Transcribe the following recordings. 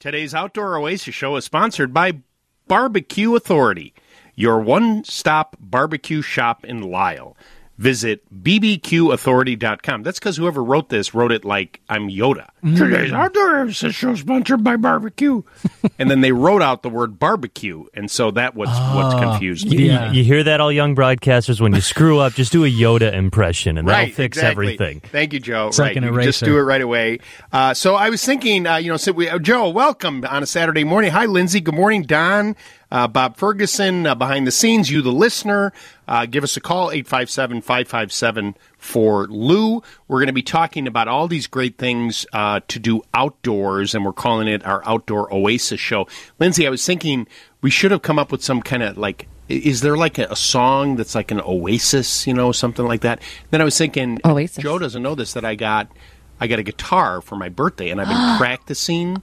Today's Outdoor Oasis show is sponsored by Barbecue Authority, your one stop barbecue shop in Lisle. Visit bbqauthority.com. That's because whoever wrote this wrote it like I'm Yoda. Today's Outdoor Oasis show sponsored by barbecue. and then they wrote out the word barbecue. And so that was what's confused me. You, Yeah. you hear that, all young broadcasters? When you screw up, just do a Yoda impression, and that'll Right, fix exactly. everything. Thank you, Joe. It's right, like an you just do it right away. Uh, so I was thinking, uh, you know, so we, uh, Joe, welcome on a Saturday morning. Hi, Lindsay. Good morning, Don. Uh, Bob Ferguson uh, behind the scenes. You, the listener, uh, give us a call 857-557 for Lou. We're going to be talking about all these great things uh, to do outdoors, and we're calling it our outdoor oasis show. Lindsay, I was thinking we should have come up with some kind of like is there like a, a song that's like an oasis, you know, something like that? Then I was thinking, Oasis. Joe doesn't know this that I got, I got a guitar for my birthday, and I've been practicing.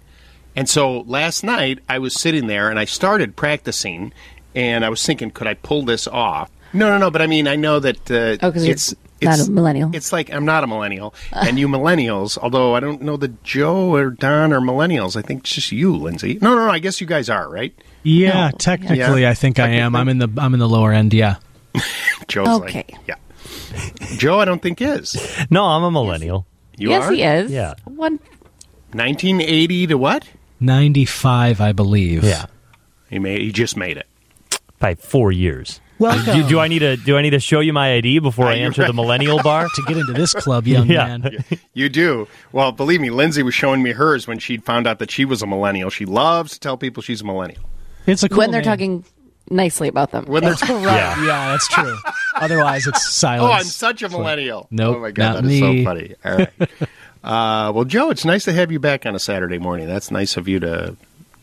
And so last night I was sitting there and I started practicing, and I was thinking, could I pull this off? No, no, no. But I mean, I know that uh, Oh, 'cause you're it's not a millennial. It's like I'm not a millennial, and you millennials. Although I don't know that Joe or Don are millennials. I think it's just you, Lindsay. No, no, no. I guess you guys are right. Yeah, technically, Yeah. I think I am. I'm in the I'm in the lower end. Yeah. Joe's Okay. like, yeah. Joe, I don't think is. No, I'm a millennial. You yes, are he is. Yeah. One. 1980 to what? 95, I believe. Yeah, He made. He just made it. by four years. Welcome. Do, do I need to do I need to show you my ID before I enter the millennial bar? to get into this club, young Yeah. man. You do. Well, believe me, Lindsay was showing me hers when she found out that she was a millennial. She loves to tell people she's a millennial. It's a cool when they're name. talking nicely about them. When they're Yeah. Yeah, that's true. Otherwise, it's silence. Oh, I'm such a millennial. Nope, oh my god, not that is me. so funny. All right. Uh, well, Joe, it's nice to have you back on a Saturday morning. That's nice of you to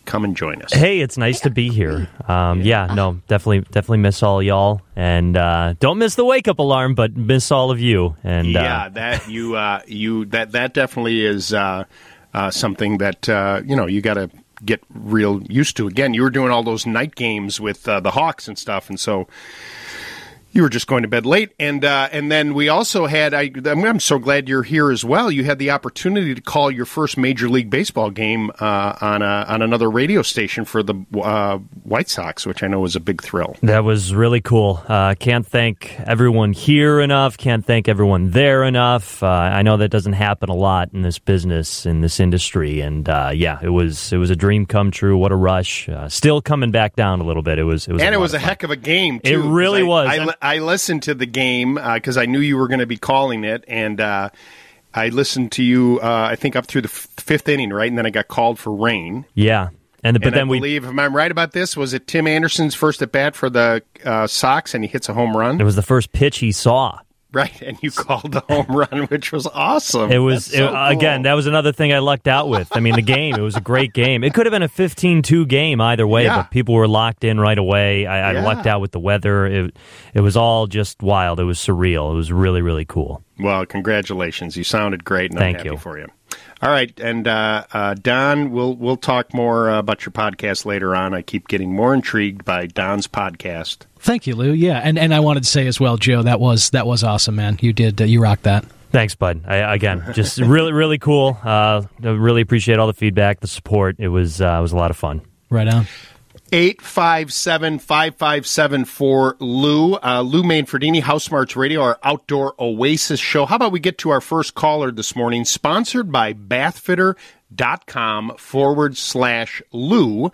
come and join us. Hey, it's nice to be here. Um, yeah, no, definitely, definitely miss all y'all, and uh, don't miss the wake up alarm, but miss all of you. And yeah, uh, that you uh, you that that definitely is uh, uh, something that uh, you know you got to get real used to. Again, you were doing all those night games with uh, the Hawks and stuff, and so you were just going to bed late. And uh, and then we also had I I'm, I'm so glad you're here as well. You had the opportunity to call your first Major League Baseball game uh, on a, on another radio station for the uh, White Sox, which I know was a big thrill. That was really cool. Uh, can't thank everyone here enough. Can't thank everyone there enough. Uh, I know that doesn't happen a lot in this business, in this industry, and uh, yeah, it was it was a dream come true. What a rush! Uh, still coming back down a little bit. It was it was and it was a fun. heck of a game. It really I- was. I, li- I listened to the game because I knew you were going to be calling it, and uh, I listened to you. Uh, I think up through the f- fifth inning, right, and then I got called for rain. Yeah, and but and then I we believe, if I'm right about this, was it Tim Anderson's first at bat for the uh, Sox, and he hits a home run, it was the first pitch he saw. Right? And you called the home run, which was awesome. It was so it- again. That was another thing I lucked out with. I mean, the game. It was a great game. It could have been a 15-2 game either way, Yeah. but people were locked in right away. I, I Yeah. lucked out with the weather. It it was all just wild. It was surreal. It was really really cool. Well, congratulations! You sounded great, and Thank I'm happy you. for you. All right, and uh, uh, Don, we'll we'll talk more uh, about your podcast later on. I keep getting more intrigued by Don's podcast. Thank you, Lou. Yeah, and and I wanted to say as well, Joe, that was that was awesome, man. You did uh, you rocked that. Thanks, bud. I, again, just really really cool. Uh, really appreciate all the feedback, the support. It was uh, it was a lot of fun. Right on. 857 5574 Lou. Uh, Lou Manfredini, House Smarts Radio, our outdoor oasis show. How about we get to our first caller this morning, sponsored by bathfitter.com forward slash Lou.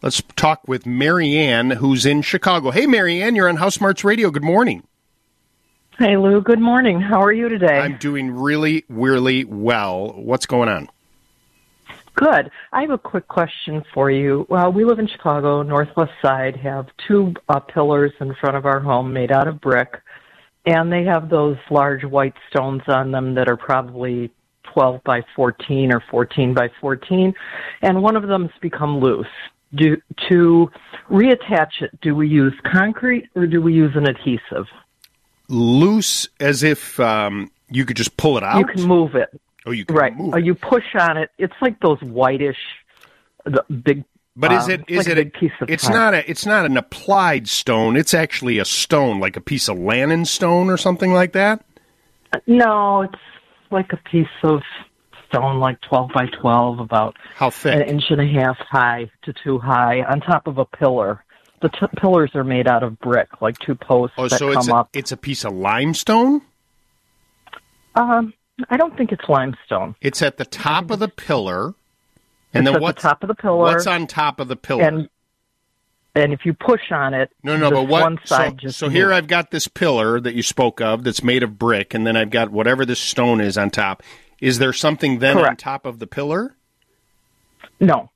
Let's talk with Marianne, who's in Chicago. Hey, Marianne, you're on House Smarts Radio. Good morning. Hey, Lou. Good morning. How are you today? I'm doing really, really well. What's going on? Good. I have a quick question for you. Well, we live in Chicago, Northwest Side, have two uh, pillars in front of our home made out of brick, and they have those large white stones on them that are probably 12 by 14 or 14 by 14, and one of them's become loose. Do, to reattach it, do we use concrete or do we use an adhesive? Loose as if um, you could just pull it out? You can move it. Oh, you can Right. move Uh, you push on it. It's like those whitish, the big. But is um, it it's is like it a piece of it's not a it's not an applied stone. It's actually a stone, like a piece of Lannon stone or something like that. No, it's like a piece of stone, like 12 by 12, about How thick, an inch and a half high to two high, on top of a pillar. The t- pillars are made out of brick, like two posts Oh, that so come it's a, up. it's a piece of limestone. Um, I don't think it's limestone. It's at the top of the pillar, and it's then at what's the top of the pillar, what's on top of the pillar? and and if you push on it, no, no, but what? one side so just so here. I've got this pillar that you spoke of that's made of brick, and then I've got whatever this stone is on top. Is there something then on top of the pillar? no,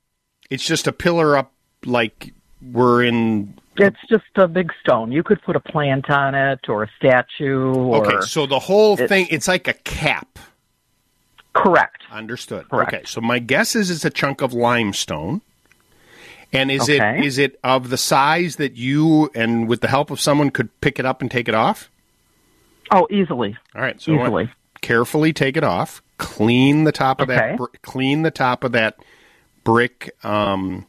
It's just a pillar up, like we're in. It's just a big stone. You could put a plant on it or a statue. Or, Okay, so the whole it's- thing, it's like a cap. correct. Understood. Correct. Okay, so my guess is it's a chunk of limestone. And is Okay. it is it of the size that you and with the help of someone could pick it up and take it off? Oh, easily. All right, so Easily. carefully take it off, clean the top of Okay. that, br- clean the top of that brick um,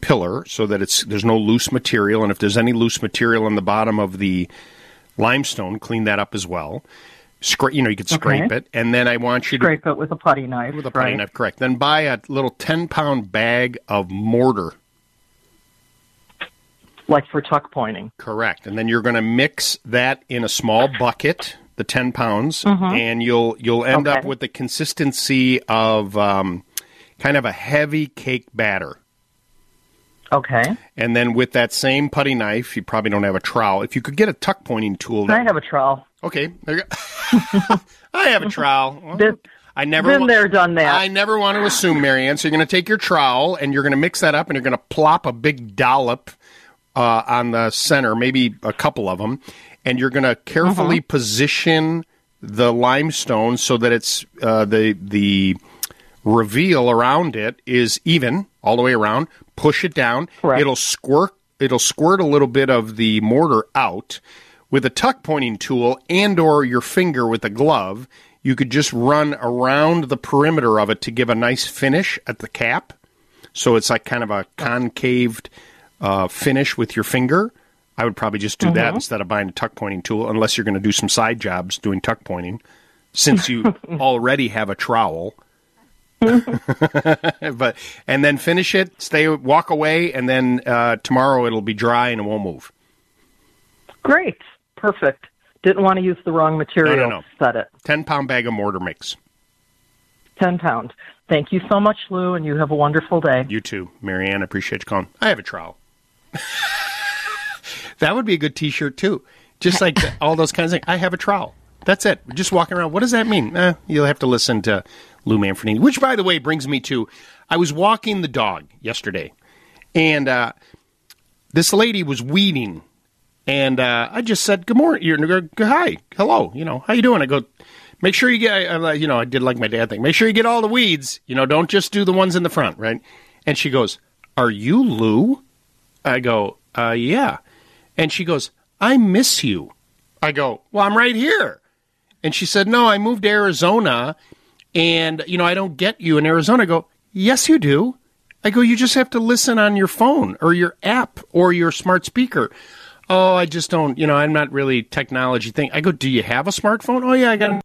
pillar so that it's there's no loose material, and if there's any loose material on the bottom of the limestone, clean that up as well. Scra- you know, you could scrape Okay. it, and then I want you to Scrape it with a putty knife. with a putty right? knife, correct. Then buy a little ten pound bag of mortar, Like for tuck pointing. correct. And then you're going to mix that in a small bucket, the ten pounds, Mm-hmm. and you'll you'll end up with the consistency of um, kind of a heavy cake batter. Okay. And then with that same putty knife, you probably don't have a trowel. If you could get a tuck pointing tool, I have a trowel. okay, there you go. I have a trowel. Well, I never been wa- there, done that. I never want to assume, Marianne. So you're going to take your trowel and you're going to mix that up, and you're going to plop a big dollop uh, on the center, maybe a couple of them, and you're going to carefully Uh-huh. position the limestone so that it's uh, the the reveal around it is even all the way around. Push it down. Correct. It'll squirt. It'll squirt a little bit of the mortar out with a tuck pointing tool and or your finger with a glove. You could just run around the perimeter of it to give a nice finish at the cap. So it's like kind of a concaved uh, finish with your finger. I would probably just do that instead of buying a tuck pointing tool, unless you're going to do some side jobs doing tuck pointing, since you already have a trowel. but and then finish it, stay, walk away, and then uh, tomorrow it'll be dry and it won't move. Great. Perfect. Didn't want to use the wrong material. No, no, no. Set it. Ten pound bag of mortar mix. 10 pounds. Thank you so much, Lou, and you have a wonderful day. You too, Marianne. Appreciate you calling. I have a trowel. that would be a good T-shirt too. Just like all those kinds of things. I have a trowel. That's it. Just walking around. What does that mean? Eh, you'll have to listen to Lou Manfredini. Which, by the way, brings me to I was walking the dog yesterday, and uh, this lady was weeding, and uh, I just said, "Good morning." You're, hi, hello. You know, how you doing? I go. Make sure you get, you know, I did like my dad thing. Make sure you get all the weeds. You know, don't just do the ones in the front, right? And she goes, "Are you Lou?" I go, uh, "Yeah." And she goes, "I miss you." I go, "Well, I'm right here." And she said, "No, I moved to Arizona, and you know, I don't get you in Arizona." I go, "Yes, you do." I go, "You just have to listen on your phone or your app or your smart speaker." Oh, I just don't, you know, I'm not really technology thing. I go, "Do you have a smartphone?" Oh, yeah, I got.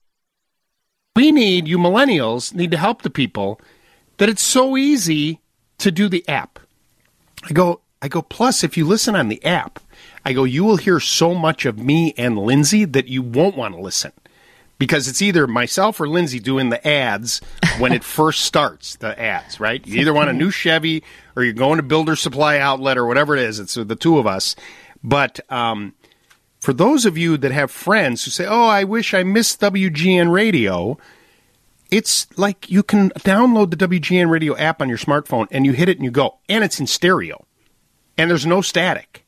We need you millennials need to help the people that it's so easy to do the app. I go, I go, plus if you listen on the app, I go, you will hear so much of me and Lindsay that you won't want to listen. Because it's either myself or Lindsay doing the ads when it first starts, the ads, right? You either want a new Chevy or you're going to Builder Supply Outlet or whatever it is. It's the two of us. But um, for those of you that have friends who say, "Oh, I wish I missed WGN Radio," it's like you can download the WGN Radio app on your smartphone and you hit it and you go, and it's in stereo, and there's no static,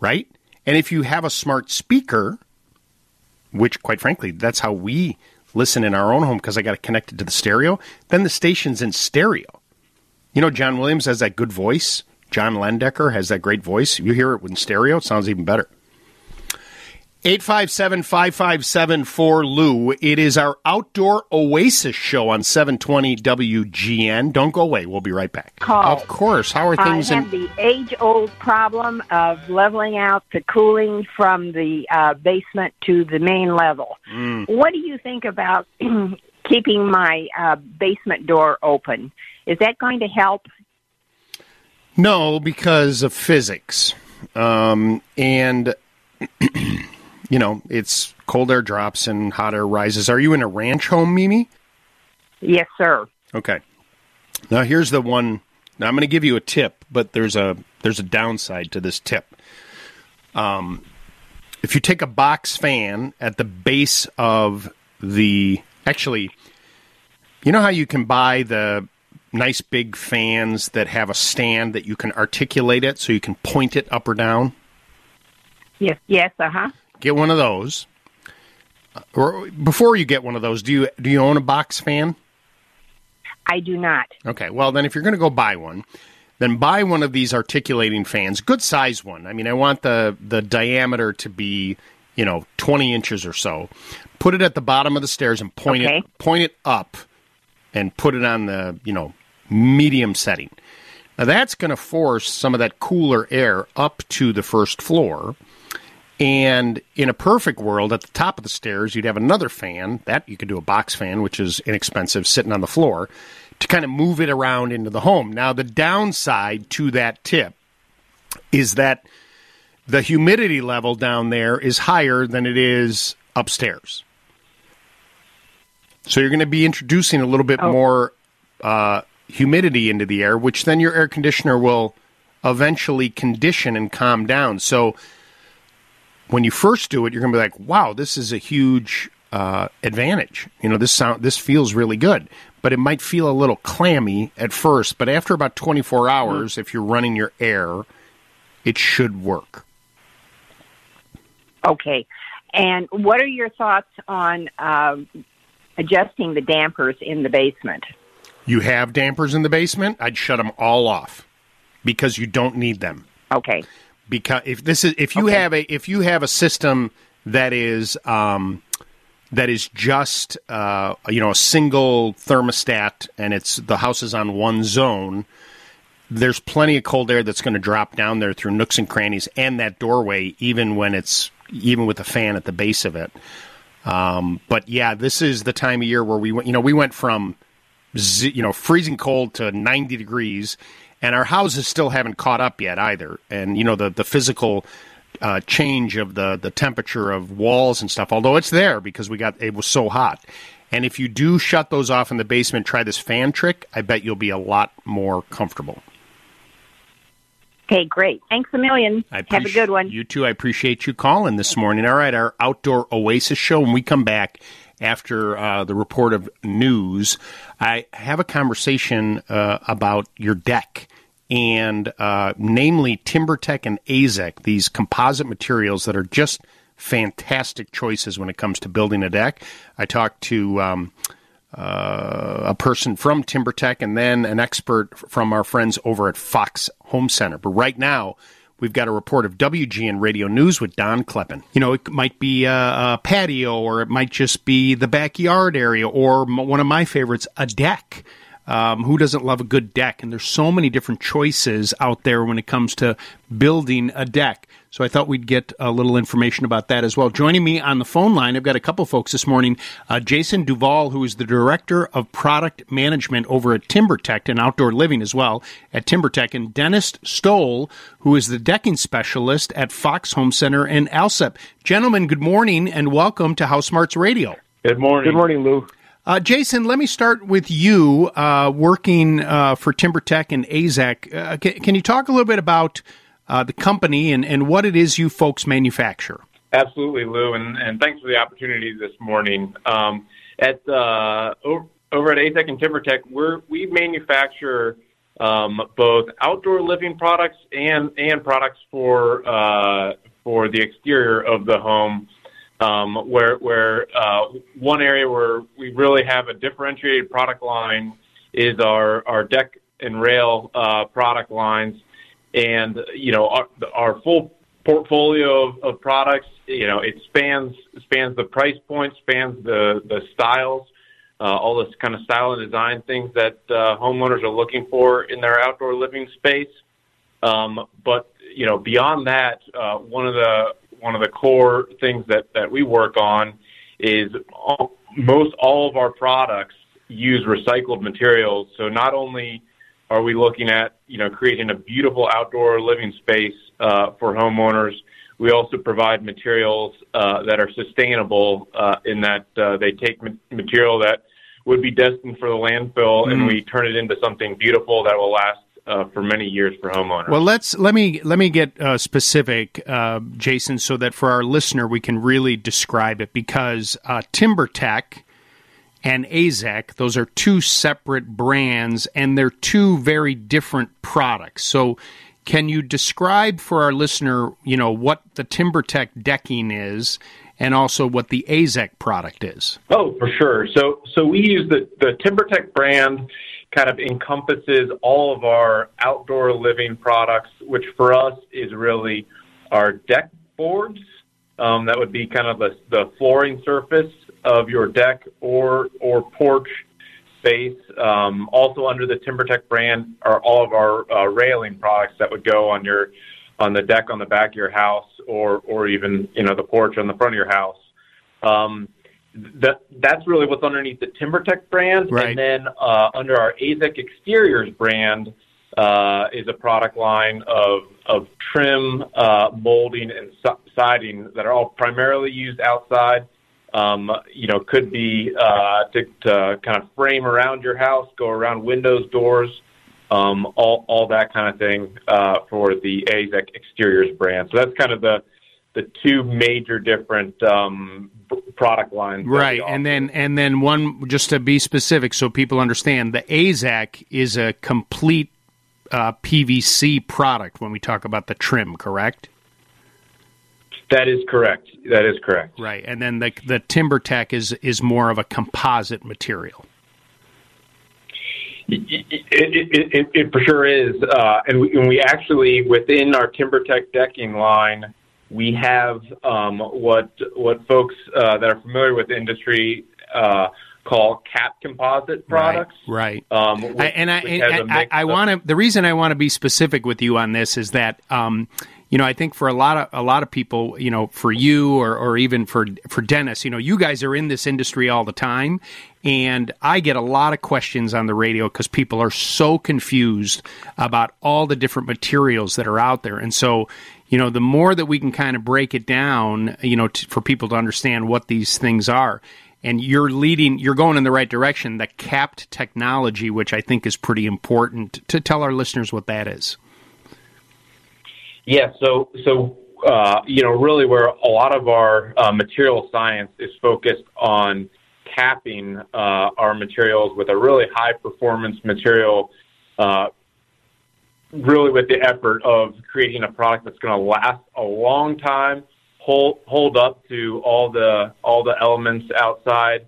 right? And if you have a smart speaker, which quite frankly, that's how we listen in our own home because I got it connected to the stereo, then the station's in stereo. You know, John Williams has that good voice. John Landecker has that great voice. You hear it in stereo, it sounds even better. 857 557 for Lou. It is our outdoor oasis show on 720 WGN. Don't go away. We'll be right back. Call. Of course. How are things I have in. the age-old problem of leveling out the cooling from the uh, basement to the main level. Mm. What do you think about keeping my uh, basement door open. Is that going to help? No, because of physics. Um, and, you know, it's cold air drops and hot air rises. Are you in a ranch home, Mimi? Yes, sir. Okay. Now here's the one. Now I'm going to give you a tip, but there's a there's a downside to this tip. Um, if you take a box fan at the base of the actually, you know how you can buy the nice big fans that have a stand that you can articulate it so you can point it up or down. Yes, yes, uh huh. Get one of those. Uh, or before you get one of those, do you do you own a box fan? I do not. Okay, well then, if you're going to go buy one, then buy one of these articulating fans, good size one. I mean, I want the the diameter to be, you know, 20 inches or so. Put it at the bottom of the stairs and point Okay. it point it up, and put it on the you know medium setting. Now that's going to force some of that cooler air up to the first floor. And in a perfect world, at the top of the stairs, you'd have another fan that you could do a box fan, which is inexpensive, sitting on the floor to kind of move it around into the home. Now, the downside to that tip is that the humidity level down there is higher than it is upstairs. So you're going to be introducing a little bit more uh, humidity into the air, which then your air conditioner will eventually condition and calm down. So when you first do it, you're going to be like, "Wow, this is a huge uh, advantage." You know, this sound this feels really good, but it might feel a little clammy at first. But after about 24 hours, if you're running your air, it should work. Okay. And what are your thoughts on um, adjusting the dampers in the basement? You have dampers in the basement. I'd shut them all off because you don't need them. Okay. Because if this is if you Okay. have a if you have a system that is um, that is just uh, you know a single thermostat and it's the house is on one zone there's plenty of cold air that's going to drop down there through nooks and crannies and that doorway even when it's even with a fan at the base of it um, but yeah this is the time of year where we went you know we went from you know freezing cold to 90 degrees and our houses still haven't caught up yet either and you know the the physical uh, change of the the temperature of walls and stuff although it's there because we got it was so hot and if you do shut those off in the basement try this fan trick i bet you'll be a lot more comfortable Okay, great. Thanks a million. I Have a good one. You too. I appreciate you calling this morning. All right, our outdoor oasis show. When we come back after uh, the report of news, I have a conversation uh, about your deck. And uh, namely, TimberTech and AZEK, these composite materials that are just fantastic choices when it comes to building a deck. I talked to um, uh, a person from TimberTech and then an expert from our friends over at Fox Home Center. But right now, we've got a report of WGN Radio News with Don Kleppen. You know, it might be a, a patio or it might just be the backyard area or m- one of my favorites, a deck. Um, who doesn't love a good deck? And there's so many different choices out there when it comes to building a deck. So I thought we'd get a little information about that as well. Joining me on the phone line, I've got a couple folks this morning. Uh, Jason Duval, who is the director of product management over at TimberTech and outdoor living as well at TimberTech, and Dennis Stoll, who is the decking specialist at Fox Home Center in Alsip. Gentlemen, good morning and welcome to House Smarts Radio. Good morning. Good morning, Lou. Uh, Jason, let me start with you uh, working uh, for TimberTech and AZEK. Uh, can, can you talk a little bit about uh, the company and, and what it is you folks manufacture? Absolutely, Lou, and, and thanks for the opportunity this morning. Um, at uh, over, over at AZEK and TimberTech, we manufacture um, both outdoor living products and and products for for the exterior of the home. Um, where where uh, one area where we really have a differentiated product line is our our deck and rail uh, product lines, and you know our, our full portfolio of, of products. You know it spans spans the price point, spans the the styles, uh, all this kind of style and design things that uh, homeowners are looking for in their outdoor living space. Um, but you know beyond that, uh, one of the one of the core things that, that we work on is all, most all of our products use recycled materials. So not only are we looking at you know creating a beautiful outdoor living space uh, for homeowners, we also provide materials uh, that are sustainable uh, in that uh, they take material that would be destined for the landfill, mm. and we turn it into something beautiful that will last uh, for many years for homeowners. Well, let's let me let me get uh, specific, uh, Jason, so that for our listener we can really describe it because uh, TimberTech and AZEK, those are two separate brands, and they're two very different products. So, can you describe for our listener, you know, what the TimberTech decking is? And also, what the AZEK product is. Oh, for sure. So, so we use the the TimberTech brand kind of encompasses all of our outdoor living products, which for us is really our deck boards. Um, that would be kind of the, the flooring surface of your deck or or porch space. Um, also under the TimberTech brand are all of our uh, railing products that would go on your on the deck on the back of your house or or even you know the porch on the front of your house. Um, that that's really what's underneath the TimberTech brand, right. and then uh, under our AZEK Exteriors brand uh, is a product line of of trim, uh, molding, and siding that are all primarily used outside. Um, you know, could be uh, to, to kind of frame around your house, go around windows, doors, um, all all that kind of thing uh, for the AZEK Exteriors brand. So that's kind of the the two major different um, product lines. Right, and then and then one just to be specific, so people understand, the AZEK is a complete uh, PVC product when we talk about the trim. Correct. That is correct. That is correct. Right, and then the the TimberTech is is more of a composite material. It, it, it, it, for sure is, uh, and, we, and we actually within our TimberTech decking line we have um, what what folks uh, that are familiar with the industry uh, call cap composite products. Right. right. Um, I, and I, and I, I want to. The reason I want to be specific with you on this is that. Um, you know, I think for a lot of a lot of people, you know, for you or, or even for for Dennis, you know, you guys are in this industry all the time, and I get a lot of questions on the radio because people are so confused about all the different materials that are out there, and so you know, the more that we can kind of break it down, you know, t- for people to understand what these things are. And you're leading, you're going in the right direction. The capped technology, which I think is pretty important, to tell our listeners what that is. Yeah, so so uh, you know, really, where a lot of our uh, material science is focused on capping uh, our materials with a really high performance material uh, really with the effort of creating a product that's going to last a long time, hold hold up to all the all the elements outside,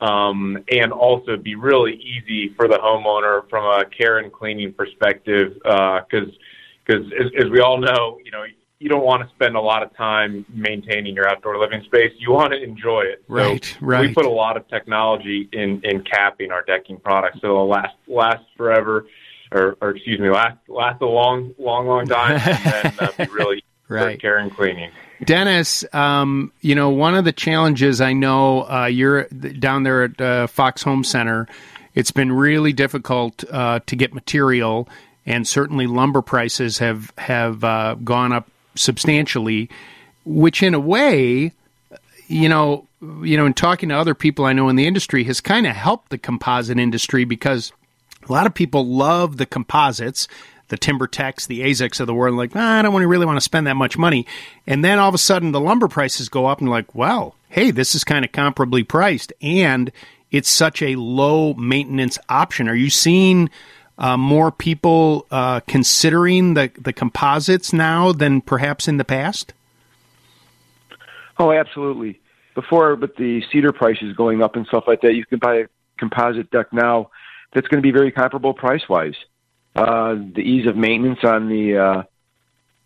um, and also be really easy for the homeowner from a care and cleaning perspective. Because uh, because as, as we all know, you know you don't want to spend a lot of time maintaining your outdoor living space. You want to enjoy it. Right, so right. We put a lot of technology in in capping our decking products so it'll last last forever or, or excuse me, last last a long, long, long time, and then uh, be really right. care and cleaning. Dennis, um, you know, one of the challenges I know uh, you're down there at uh, Fox Home Center. It's been really difficult uh, to get material, and certainly lumber prices have have uh, gone up substantially. Which, in a way, you know, you know, in talking to other people I know in the industry, has kind of helped the composite industry because a lot of people love the composites, the TimberTechs, the AZEKs of the world. Like, ah, I don't really want to spend that much money. And then all of a sudden, the lumber prices go up, and like, well, hey, this is kind of comparably priced, and it's such a low maintenance option. Are you seeing uh, more people uh, considering the the composites now than perhaps in the past? Oh, absolutely. Before, but the cedar prices going up and stuff like that, you can buy a composite deck now that's going to be very comparable price wise. Uh, the ease of maintenance on the uh,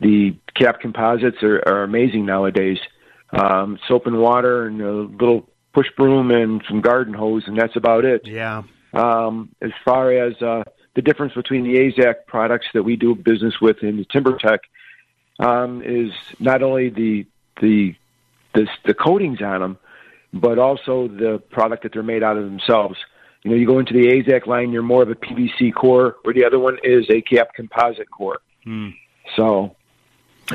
the cap composites are, are amazing nowadays. Um, soap and water and a little push broom and some garden hose, and that's about it. Yeah. Um, as far as uh, the difference between the AZEK products that we do business with and the TimberTech um, is not only the the the, the coatings on them, but also the product that they're made out of themselves. You know, you go into the AZEK line, you're more of a PVC core, where the other one is a cap composite core. Hmm. So,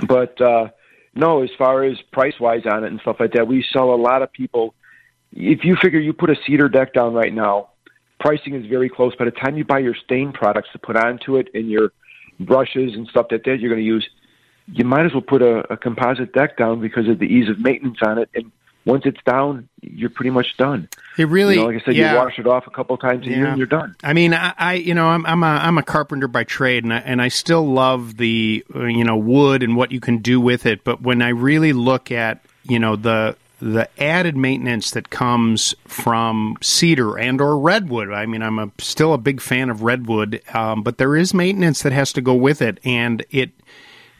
but uh, no, as far as price wise on it and stuff like that, we sell a lot of people. If you figure you put a cedar deck down right now, pricing is very close. By the time you buy your stain products to put onto it and your brushes and stuff like that you're going to use, you might as well put a, a composite deck down because of the ease of maintenance on it. And once it's down, you're pretty much done. It really, you know, like I said, yeah. you wash it off a couple times a year and you're done. I mean, I, I you know, I'm I'm a I'm a carpenter by trade, and I, and I still love the uh, you know wood and what you can do with it. But when I really look at you know the the added maintenance that comes from cedar and or redwood, I mean, I'm a, still a big fan of redwood, um, but there is maintenance that has to go with it, and it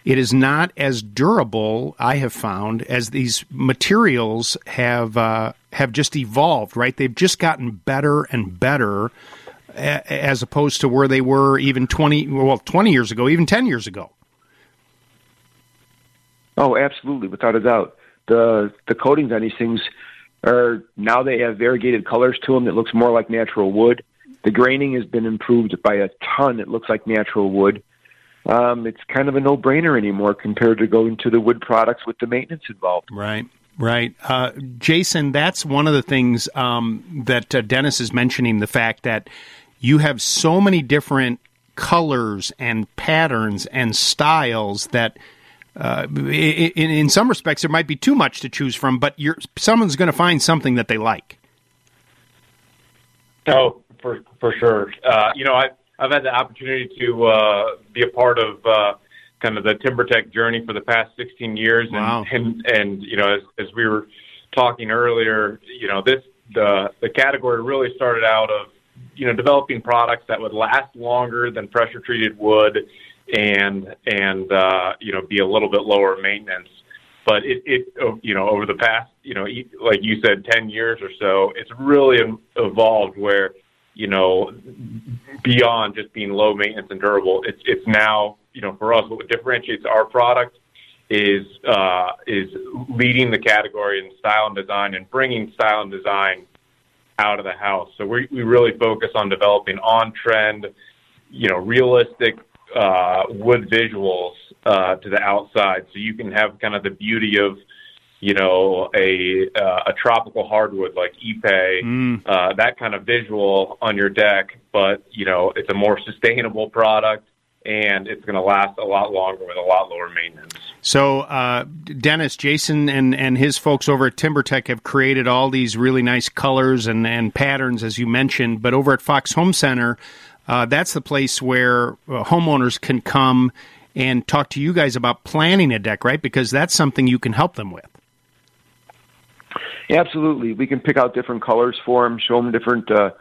it is not as durable, I have found, as these materials have uh, have just evolved. Right, they've just gotten better and better, as opposed to where they were even twenty well twenty years ago, even ten years ago. Oh, absolutely, without a doubt. The the coatings on these things are now they have variegated colors to them that looks more like natural wood. The graining has been improved by a ton. It looks like natural wood. Um, it's kind of a no brainer anymore compared to going to the wood products with the maintenance involved. Right. Right. Uh, Jason, that's one of the things um, that uh, Dennis is mentioning the fact that you have so many different colors and patterns and styles that. Uh, i- i- in, in some respects, there might be too much to choose from, but you're, someone's going to find something that they like. Oh, for for sure. Uh, you know, I I've had the opportunity to uh, be a part of uh, kind of the TimberTech journey for the past 16 years, and Wow. and, and you know, as, as we were talking earlier, you know, this the the category really started out of you know developing products that would last longer than pressure treated wood, and and uh, you know be a little bit lower maintenance. But it, it you know over the past you know like you said 10 years or so, it's really evolved where you know beyond just being low maintenance and durable, it's it's now you know for us what differentiates our product is uh, is leading the category in style and design and bringing style and design out of the house. So we we really focus on developing on trend, you know, realistic uh, wood visuals uh, to the outside, so you can have kind of the beauty of you know a uh, a tropical hardwood like ipe, uh, that kind of visual on your deck, but you know it's a more sustainable product and it's going to last a lot longer with a lot lower maintenance. So, uh, Dennis, Jason, and, and his folks over at TimberTech have created all these really nice colors and, and patterns, as you mentioned. But over at Fox Home Center, uh, that's the place where uh, homeowners can come and talk to you guys about planning a deck, right? Because that's something you can help them with. Absolutely, we can pick out different colors for them, show them different uh,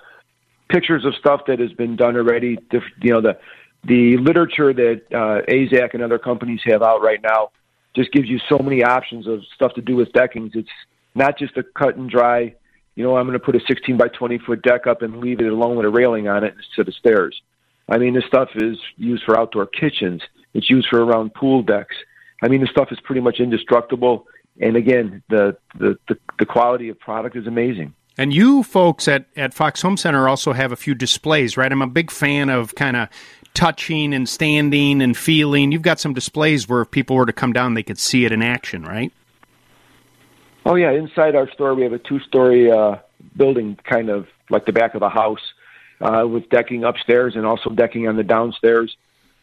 pictures of stuff that has been done already. Diff- you know, the the literature that uh, AZEK and other companies have out right now just gives you so many options of stuff to do with deckings. It's not just a cut and dry. You know, I'm going to put a 16 by 20 foot deck up and leave it alone with a railing on it instead of stairs. I mean, this stuff is used for outdoor kitchens. It's used for around pool decks. I mean, this stuff is pretty much indestructible. And again, the, the, the, the quality of product is amazing. And you folks at, at Fox Home Center also have a few displays, right? I'm a big fan of kind of touching and standing and feeling. You've got some displays where if people were to come down, they could see it in action, right? Oh yeah, inside our store we have a two-story uh, building, kind of like the back of a house, uh, with decking upstairs and also decking on the downstairs.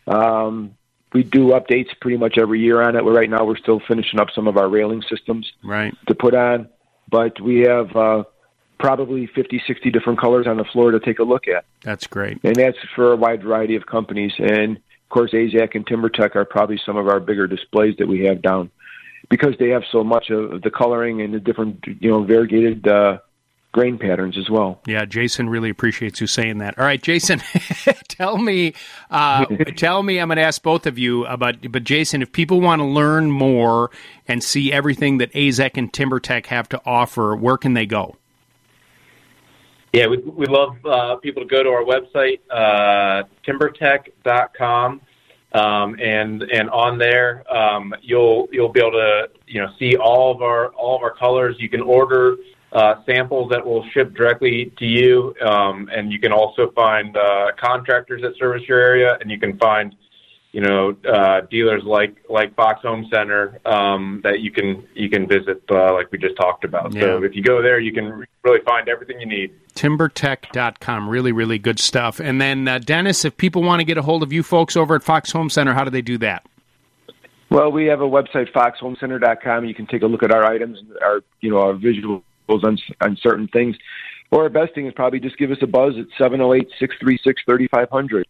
Um, we do updates pretty much every year on it. Right now we're still finishing up some of our railing systems Right. to put on, but we have uh, probably 50, 60 different colors on the floor to take a look at, That's great. and that's for a wide variety of companies. And of course, AZEK and TimberTech are probably some of our bigger displays that we have down because they have so much of the coloring and the different, you know, variegated uh, grain patterns as well. Yeah, Jason really appreciates you saying that. All right, Jason, tell me, uh, tell me. I'm going to ask both of you about. But Jason, if people want to learn more and see everything that AZEK and TimberTech have to offer, where can they go? Yeah, we we love uh, people to go to our website, uh, timbertech.com, um, and and on there um, you'll you'll be able to you know see all of our all of our colors. You can order samples that will ship directly to you, um, and you can also find uh, contractors that service your area, and you can find you know uh, dealers like like Fox Home Center um, that you can you can visit uh, like we just talked about. Yeah. So if you go there, you can really find everything you need. timbertech.com. Really, really good stuff. And then, uh, Dennis, if people want to get a hold of you folks over at Fox Home Center, how do they do that? Well, we have a website, foxhomecenter.com. You can take a look at our items, our you know our visuals on, on certain things. Or our best thing is probably just give us a buzz at 708-636-3500.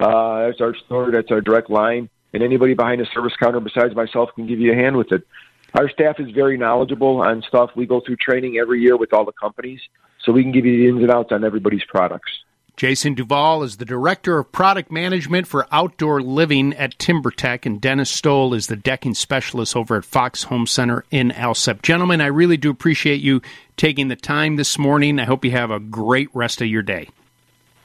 Uh, that's our store. That's our direct line. And anybody behind the service counter besides myself can give you a hand with it. Our staff is very knowledgeable on stuff. We go through training every year with all the companies, so we can give you the ins and outs on everybody's products. Jason Duval is the Director of Product Management for Outdoor Living at TimberTech, and Dennis Stoll is the decking specialist over at Fox Home Center in Alsip. Gentlemen, I really do appreciate you taking the time this morning. I hope you have a great rest of your day.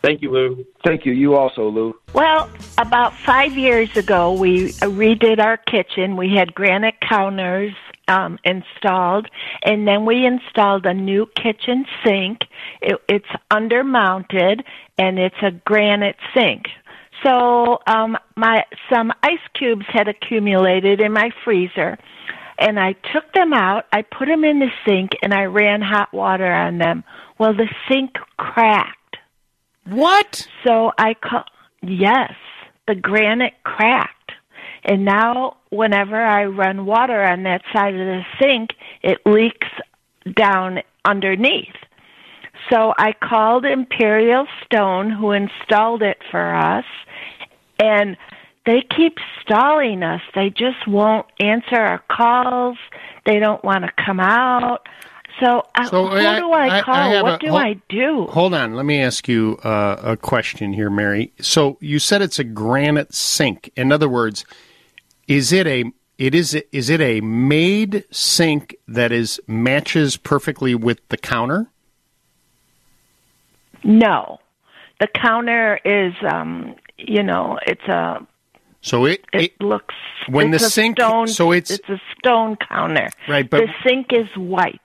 Thank you, Lou. Thank you. You also, Lou. Well, about five years ago, we redid our kitchen. We had granite counters um, installed, and then we installed a new kitchen sink. It, it's undermounted, and it's a granite sink. So, um, my some ice cubes had accumulated in my freezer, and I took them out. I put them in the sink, and I ran hot water on them. Well, the sink cracked. What? So I call yes, the granite cracked. And now whenever I run water on that side of the sink, it leaks down underneath. So I called Imperial Stone who installed it for us and they keep stalling us. They just won't answer our calls. They don't want to come out. So, uh, So, who I- do I I- call? What a- do hol- I do? Hold on. Let me ask you uh, a question here, Mary. So you said it's a granite sink. In other words, is it a it is is it a made sink that is matches perfectly with the counter? No. The counter is um you know, it's a So it, it, it looks when the a sink- stone, so it's- it's a stone counter. Right, but- the sink is white.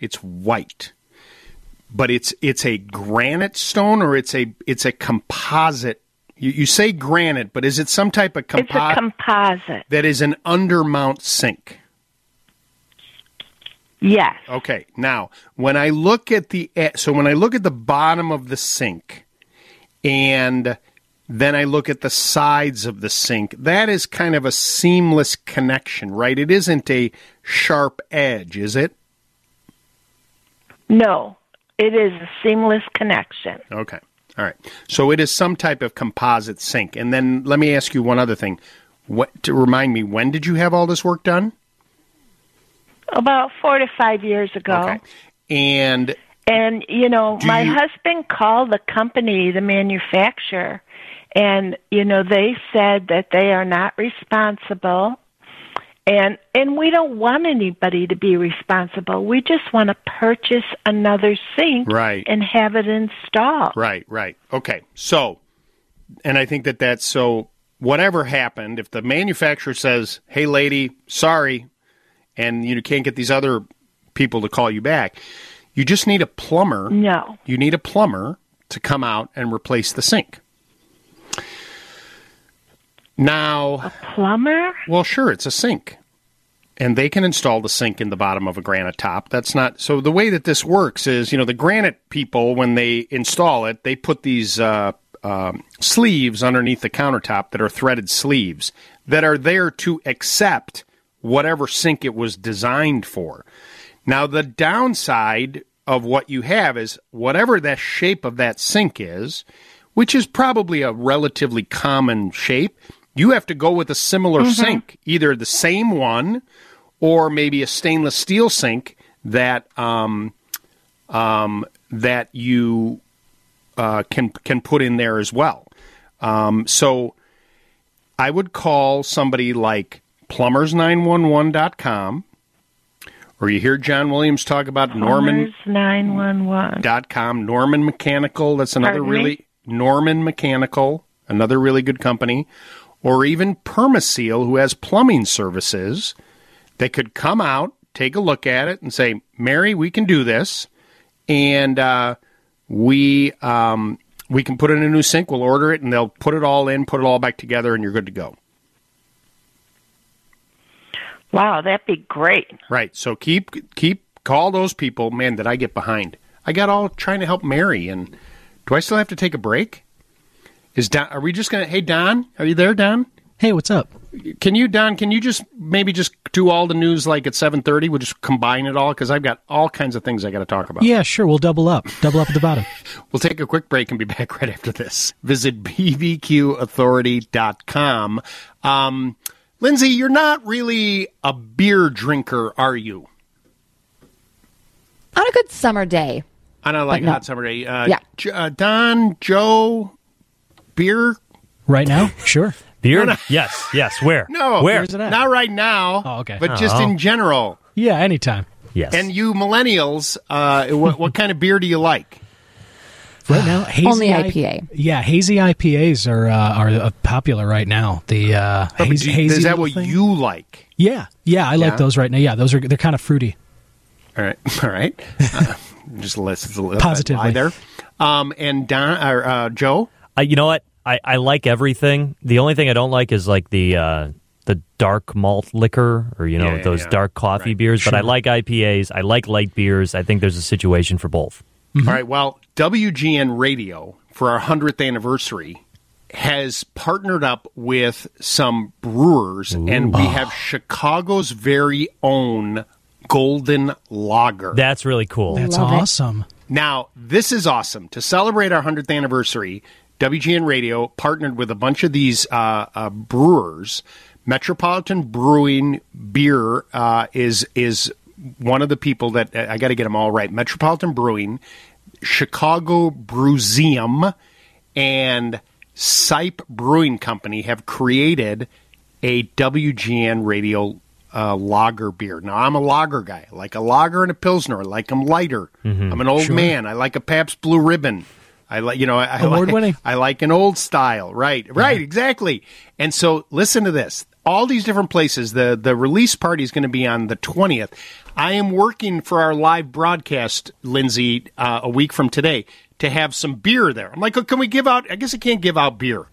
it's white, but it's it's a granite stone or it's a it's a composite. You, you say granite, but is it some type of composite? It's a composite composite. that is an undermount sink? Yes. Okay. Now, when I look at the eh, so when I look at the bottom of the sink and then I look at the sides of the sink, that is kind of a seamless connection, right? It isn't a sharp edge, is it? No. It is a seamless connection. Okay. All right. So it is some type of composite sink. And then let me ask you one other thing. What to remind me, when did you have all this work done? About four to five years ago. Okay. And And you know, my you- husband called the company, the manufacturer, and you know they said that they are not responsible. And and we don't want anybody to be responsible. We just want to purchase another sink Right. and have it installed. Right, right. Okay. So, and I think that that's so whatever happened, if the manufacturer says, hey, lady, sorry, and you can't get these other people to call you back, you just need a plumber. No. You need a plumber to come out and replace the sink. Now, a Plumber? well, sure, it's a sink. And they can install the sink in the bottom of a granite top. That's not so. The way that this works is, you know, the granite people when they install it, they put these uh, um, sleeves underneath the countertop that are threaded sleeves that are there to accept whatever sink it was designed for. Now, the downside of what you have is whatever that shape of that sink is, which is probably a relatively common shape, you have to go with a similar sink, either the same one or maybe a stainless steel sink that um, um, that you uh, can can put in there as well. Um, so I would call somebody like plumbers911.com or you hear John Williams talk about Norman nine one one. dot com Norman Mechanical. That's another Pardon me? really Norman Mechanical, another really good company, or even Permaseal, who has plumbing services. They could come out, take a look at it and say, Mary, we can do this, and uh, we um, we can put in a new sink. We'll order it, and they'll put it all in, put it all back together, and you're good to go. Wow, that'd be great. Right. So keep keep call those people. Man, did I get behind? I got all trying to help Mary, and do I still have to take a break? Is Don? Are we just gonna? Hey, Don, are you there, Don? Hey, what's up? Can you, Don? Can you just maybe just do all the news like at seven thirty? We'll just combine it all because I've got all kinds of things I got to talk about. Yeah, sure. We'll double up. Double up at the bottom. We'll take a quick break and be back right after this. Visit bbqauthority.com. Um, Lindsay, you're not really a beer drinker, are you? On a good summer day. On a like no. hot summer day. Uh, Yeah. J- uh, Don, Joe, beer? Right now? Sure. Beer? No, no. Yes, yes. Where? No. Where? Where's it at? Not right now. Oh, okay. But just Oh. in general. Yeah, anytime. Yes. And you millennials, uh, what, what kind of beer do you like? Right now, hazy Only I- IPA. Yeah, hazy IPAs are uh, are uh, popular right now. The uh, But hazy, do- hazy is that little what thing. you like? Yeah, yeah, I like those right now. Yeah, those are they're kind of fruity. All right, all right. Uh, just listen. Positively. there. Um, and Don or uh, Joe. I, you know what? I, I like everything. The only thing I don't like is like the uh, the dark malt liquor or you know Yeah, yeah, those yeah. dark coffee Right. beers. But I like IPAs. I like light beers. I think there's a situation for both. All right. Well, WGN Radio for our hundredth anniversary has partnered up with some brewers, and we have Chicago's very own Golden Lager. That's really cool. That's Love it. awesome. Now, this is awesome. To celebrate our 100th anniversary, WGN Radio partnered with a bunch of these uh, uh, brewers. Metropolitan Brewing Beer uh, is is one of the people that I got to get them all right. Metropolitan Brewing, Chicago Brewseum, and Sipe Brewing Company have created a WGN Radio uh, lager beer. Now, I'm a lager guy. I like a lager and a pilsner. I like them lighter. I'm an old man. I like a Pabst Blue Ribbon. I like, you know, I, I like, Award-winning. I like an old style. Right, right, exactly. And so, listen to this. All these different places. The the release party is going to be on the twentieth. I am working for our live broadcast, Lindsay, uh, a week from today to have some beer there. I'm like, oh, can we give out? I guess I can't give out beer.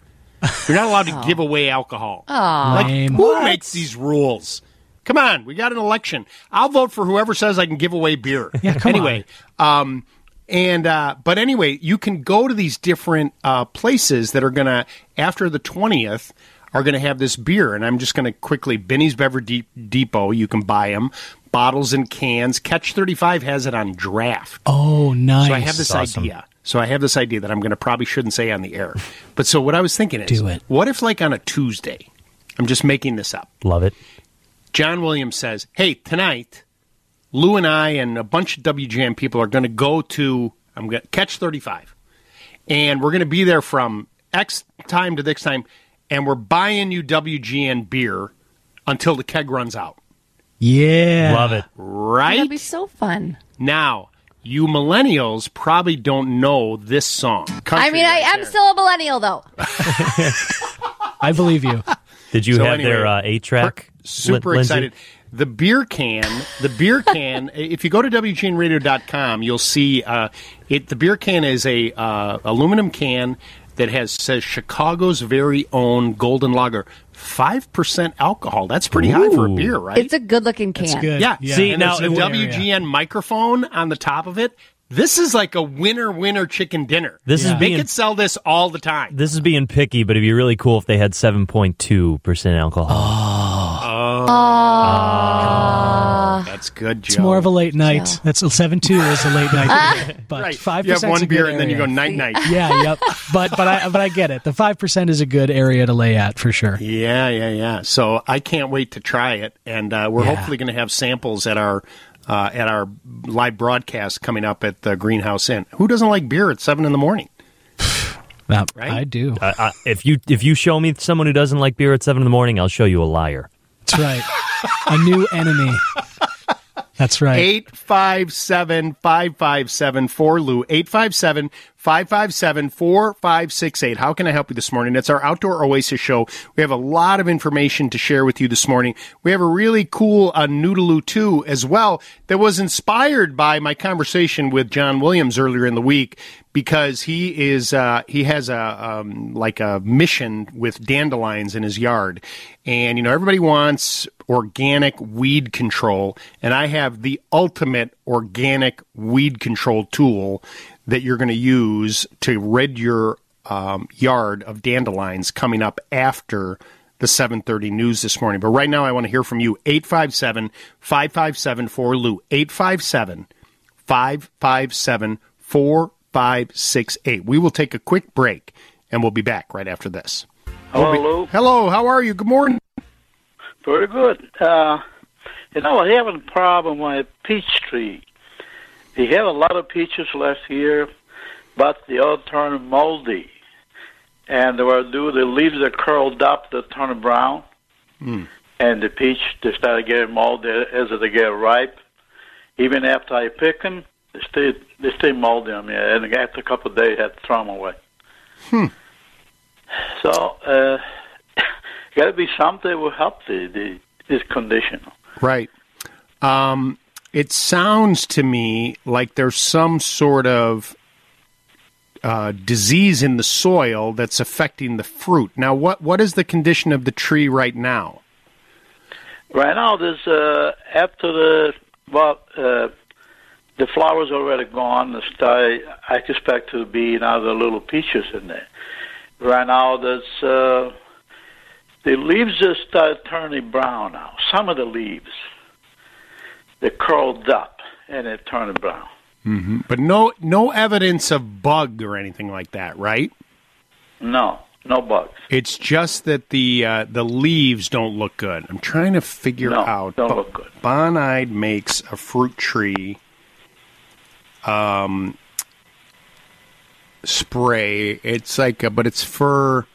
You're not allowed to give away alcohol. Like, Lame. who makes these rules? Come on, we got an election. I'll vote for whoever says I can give away beer. Yeah, come anyway, um, and uh, but anyway, you can go to these different uh, places that are gonna after the twentieth are gonna have this beer, and I'm just gonna quickly Binny's Beverage Deep Depot. You can buy them bottles and cans. Catch thirty five has it on draft. Oh, nice. So I have this Awesome. idea. So I have this idea that I'm going to probably shouldn't say on the air. But so what I was thinking is, Do it. what if like on a Tuesday, I'm just making this up. Love it. John Williams says, "Hey, tonight, Lou and I and a bunch of WGN people are going to go to I'm going to catch 35, and we're going to be there from X time to this time, and we're buying you WGN beer until the keg runs out. Yeah. Love it. Right That'd be so fun. now, you millennials probably don't know this song. I Country mean, I right am there. still a millennial, though. I believe you. Did you So have anyway, their uh, eight track? super excited. The beer can, the beer can. if you go to wgnradio.com, you'll see uh, it. The beer can is a uh, aluminum can that has says Chicago's very own Golden Lager, five percent alcohol. That's pretty high for a beer, right? It's a good looking can. That's good. yeah. Yeah. See And now the a cool area. WGN microphone on the top of it. This is like a winner winner chicken dinner. This is Yeah. they could sell this all the time. this is being picky, but it'd be really cool if they had seven point two percent alcohol. That's good, Joe. It's more of a late night. Joe. That's seven two is a late night, but right. five You have percent. one beer and then you go night night. Yeah, yep. But but I but I get it. The five percent is a good area to lay at for sure. Yeah, yeah, yeah. So I can't wait to try it, and uh, we're Yeah. hopefully going to have samples at our uh, at our live broadcast coming up at the Greenhouse Inn. Who doesn't like beer at seven in the morning? Right? I do. Uh, uh, if you if you show me someone who doesn't like beer at seven in the morning, I'll show you a liar. That's right. a new enemy. That's right. Eight five seven five five seven four Lou eight five seven 557 4568. How can I help you this morning? It's our Outdoor Oasis show. We have a lot of information to share with you this morning. We have a really cool uh, Noodaloo 2 as well that was inspired by my conversation with John Williams earlier in the week because he is uh, he has a um, like a mission with dandelions in his yard, and you know everybody wants organic weed control, and I have the ultimate organic weed control tool that you're going to use to rid your um, yard of dandelions coming up after the 7:30 news this morning. But right now I want to hear from you 857 557 4 Lou 857 557 4568. We will take a quick break and we'll be back right after this. Hello, We'll be- Lou. Hello, how are you? Good morning. Very good. Uh, you know, I have a problem with peach tree. We have a lot of peaches last year, but they all turn moldy. And they were do the leaves are curled up, they turn brown, Hmm. and the peach they start getting moldy as they get ripe. Even after I pick them, they stay they stay moldy on me, and after a couple of days, I have to throw them away. Hmm. So, uh, got to be something that will help the, the this condition. Right. Um, it sounds to me like there's some sort of uh, disease in the soil that's affecting the fruit. Now, what what is the condition of the tree right now? Right now, there's uh, after the well, uh, the flowers already gone. I expect to be now the little peaches in there. Right now, there's uh, the leaves just start turning brown now. Some of the leaves they're curled up and they're turning brown. hmm But no no evidence of bug or anything like that, right? No, no bugs. It's just that the uh, the leaves don't look good. I'm trying to figure No, out. don't look good. Bonide makes a fruit tree um, spray. It's like, a, but it's for.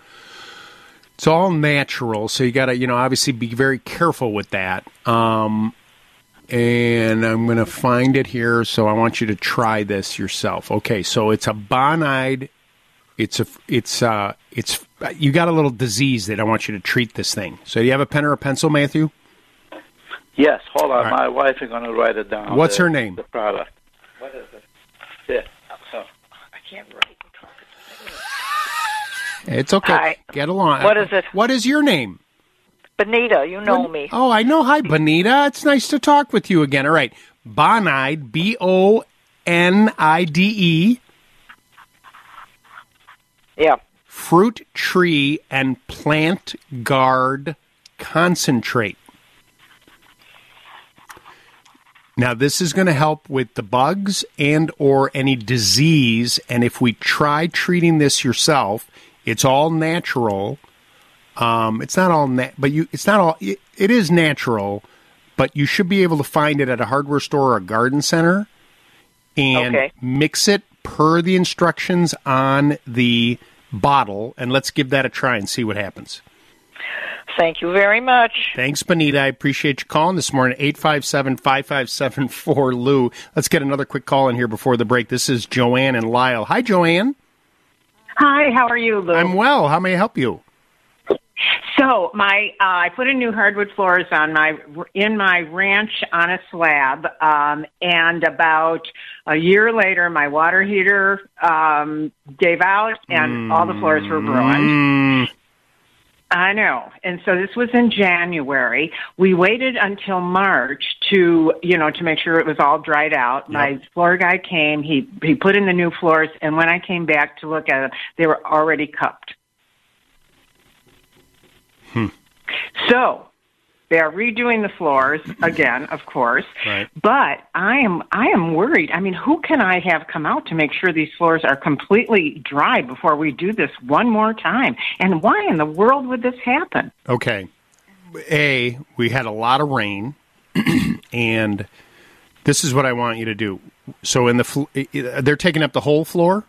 It's all natural, so you got to, you know, obviously be very careful with that. Um, and I'm going to find it here, so I want you to try this yourself. Okay, so it's a Bonide it's a it's uh it's you got a little disease that I want you to treat this thing. So do you have a pen or a pencil, Matthew? Yes, hold on. All right. My wife is going to write it down. What's the- her name? The product. What is it? Yeah. Oh, I can't write. It's okay. Hi. Get along. What is it? What is your name? Benita, you know me. Oh, I know. Hi, Bonita. It's nice to talk with you again. All right, Bonide, B O N I D E, Yeah. fruit tree and plant guard concentrate. Now this is going to help with the bugs and or any disease and if we try treating this yourself, it's all natural. Um, it's not all na- but you it's not all it, it is natural, but you should be able to find it at a hardware store or a garden center and Okay. mix it per the instructions on the bottle and let's give that a try and see what happens. Thank you very much. Thanks, Bonita. I appreciate you calling this morning. 857 557 4 Lou. Let's get another quick call in here before the break. This is Joanne and Lisle. Hi, Joanne. Hi, how are you, Lou? I'm well. How may I help you? So my uh, I put in new hardwood floors on my in my ranch on a slab, um, and about a year later, my water heater um, gave out, and all the floors were ruined. I know. And so this was in January. We waited until March to, you know, to make sure it was all dried out. My floor guy came, he he put in the new floors and when I came back to look at them, they were already cupped. Hmm. So, they are redoing the floors mm-hmm. again, of course. Right. But I am I am worried. I mean, who can I have come out to make sure these floors are completely dry before we do this one more time? And why in the world would this happen? Okay. A, we had a lot of rain, and this is what I want you to do. So, in the fl- they're taking up the whole floor?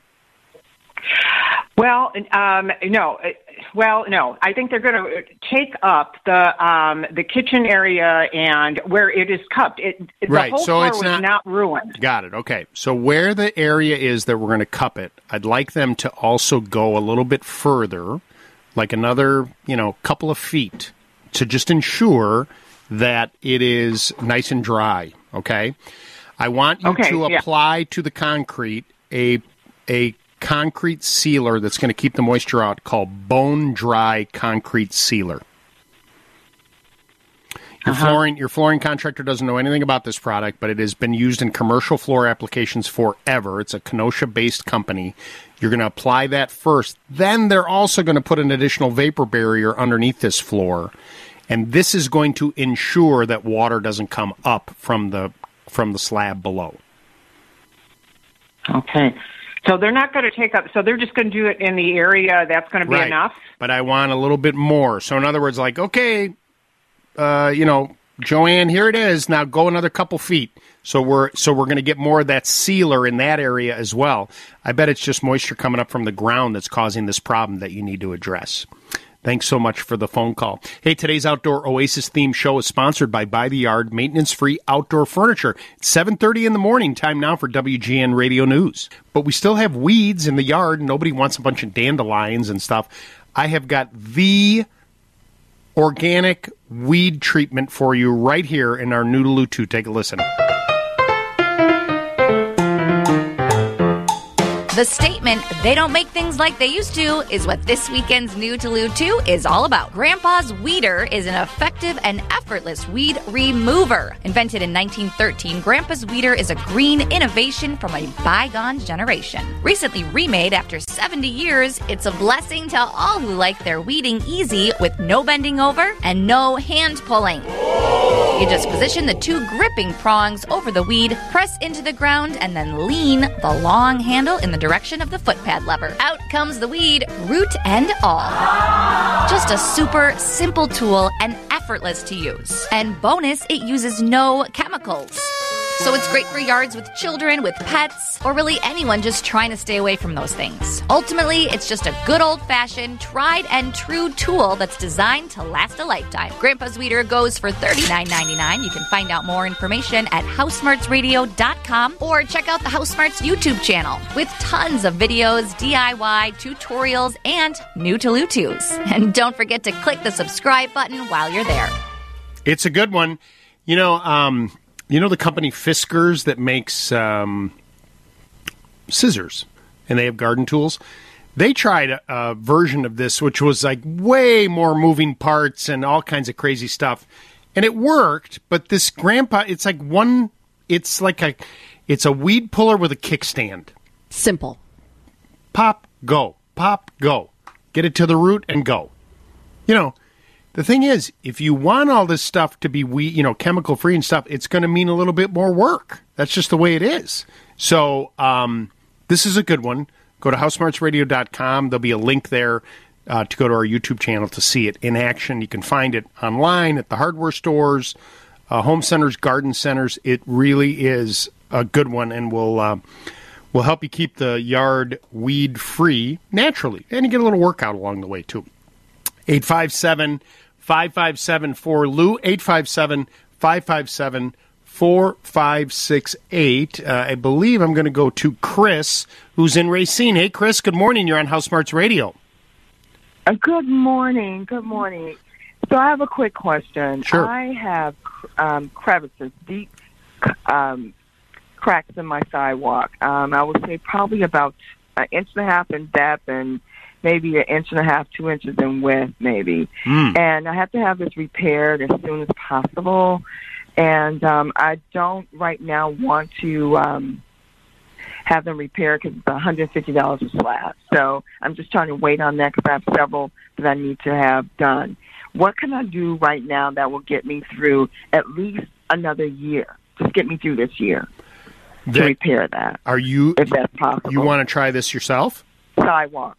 Well, um, no. uh, Well, no. I think they're going to take up the um, the kitchen area and where it is cupped. It, Right, whole so floor it's not- not ruined. Got it. Okay. So where the area is that we're going to cup it, I'd like them to also go a little bit further, like another, you know, couple of feet to just ensure that it is nice and dry, okay? I want you Okay, to yeah. apply to the concrete a a concrete sealer that's going to keep the moisture out called bone dry concrete sealer. Your uh-huh. flooring your flooring contractor doesn't know anything about this product, but it has been used in commercial floor applications forever. It's a Kenosha based company. You're going to apply that first. Then they're also going to put an additional vapor barrier underneath this floor. And this is going to ensure that water doesn't come up from the from the slab below. Okay. So they're not going to take up. So they're just going to do it in the area. That's going to be Right. enough. But I want a little bit more. So in other words, like, okay, uh, you know, Joanne, here it is. Now go another couple feet. So we're so we're going to get more of that sealer in that area as well. I bet it's just moisture coming up from the ground that's causing this problem that you need to address. Thanks so much for the phone call. Hey, today's outdoor Oasis theme show is sponsored by By the Yard Maintenance Free Outdoor Furniture. It's 7:30 in the morning. Time now for WGN Radio News. But we still have weeds in the yard. And nobody wants a bunch of dandelions and stuff. I have got the organic weed treatment for you right here in our Noodaloo 2. Take a listen. The statement, they don't make things like they used to, is what this weekend's New Tolu 2 is all about. Grandpa's Weeder is an effective and effortless weed remover. Invented in 1913, Grandpa's Weeder is a green innovation from a bygone generation. Recently remade after 70 years, it's a blessing to all who like their weeding easy with no bending over and no hand pulling. You just position the two gripping prongs over the weed, press into the ground, and then lean the long handle in the direction of the footpad lever. Out comes the weed, root and all. Just a super simple tool and effortless to use. And bonus, it uses no chemicals. So it's great for yards with children, with pets, or really anyone just trying to stay away from those things. Ultimately, it's just a good old fashioned, tried and true tool that's designed to last a lifetime. Grandpa's Weeder goes for $39.99. You can find out more information at housesmartsradio.com or check out the House Smarts YouTube channel with tons of videos, DIY, tutorials, and new to Lutus. And don't forget to click the subscribe button while you're there. It's a good one. You know, um, you know the company Fiskars that makes um, scissors, and they have garden tools. They tried a, a version of this, which was like way more moving parts and all kinds of crazy stuff, and it worked. But this grandpa, it's like one. It's like a, it's a weed puller with a kickstand. Simple. Pop, go. Pop, go. Get it to the root and go. You know, the thing is, if you want all this stuff to be we, you know, chemical free and stuff, it's going to mean a little bit more work. That's just the way it is. So, um, this is a good one. Go to housesmartsradio.com. There'll be a link there uh, to go to our YouTube channel to see it in action. You can find it online at the hardware stores, uh, home centers, garden centers. It really is a good one, and will uh, will help you keep the yard weed free naturally, and you get a little workout along the way too. 857 557 4 Lou 857 557 4568. Uh, I believe I'm going to go to Chris, who's in Racine. Hey, Chris, good morning. You're on House Smarts Radio. Uh, Good morning. Good morning. So I have a quick question. Sure. I have um, crevices, deep um, cracks in my sidewalk. Um, I would say probably about an inch and a half in depth and maybe an inch and a half, two inches in width, maybe. Mm. And I have to have this repaired as soon as possible. And um, I don't right now want to um, have them repaired because it's $150 a slab. So I'm just trying to wait on that because I have several that I need to have done. What can I do right now that will get me through at least another year? Just get me through this year to That- repair that. Are you, if that's possible, you want to try this yourself? sidewalk?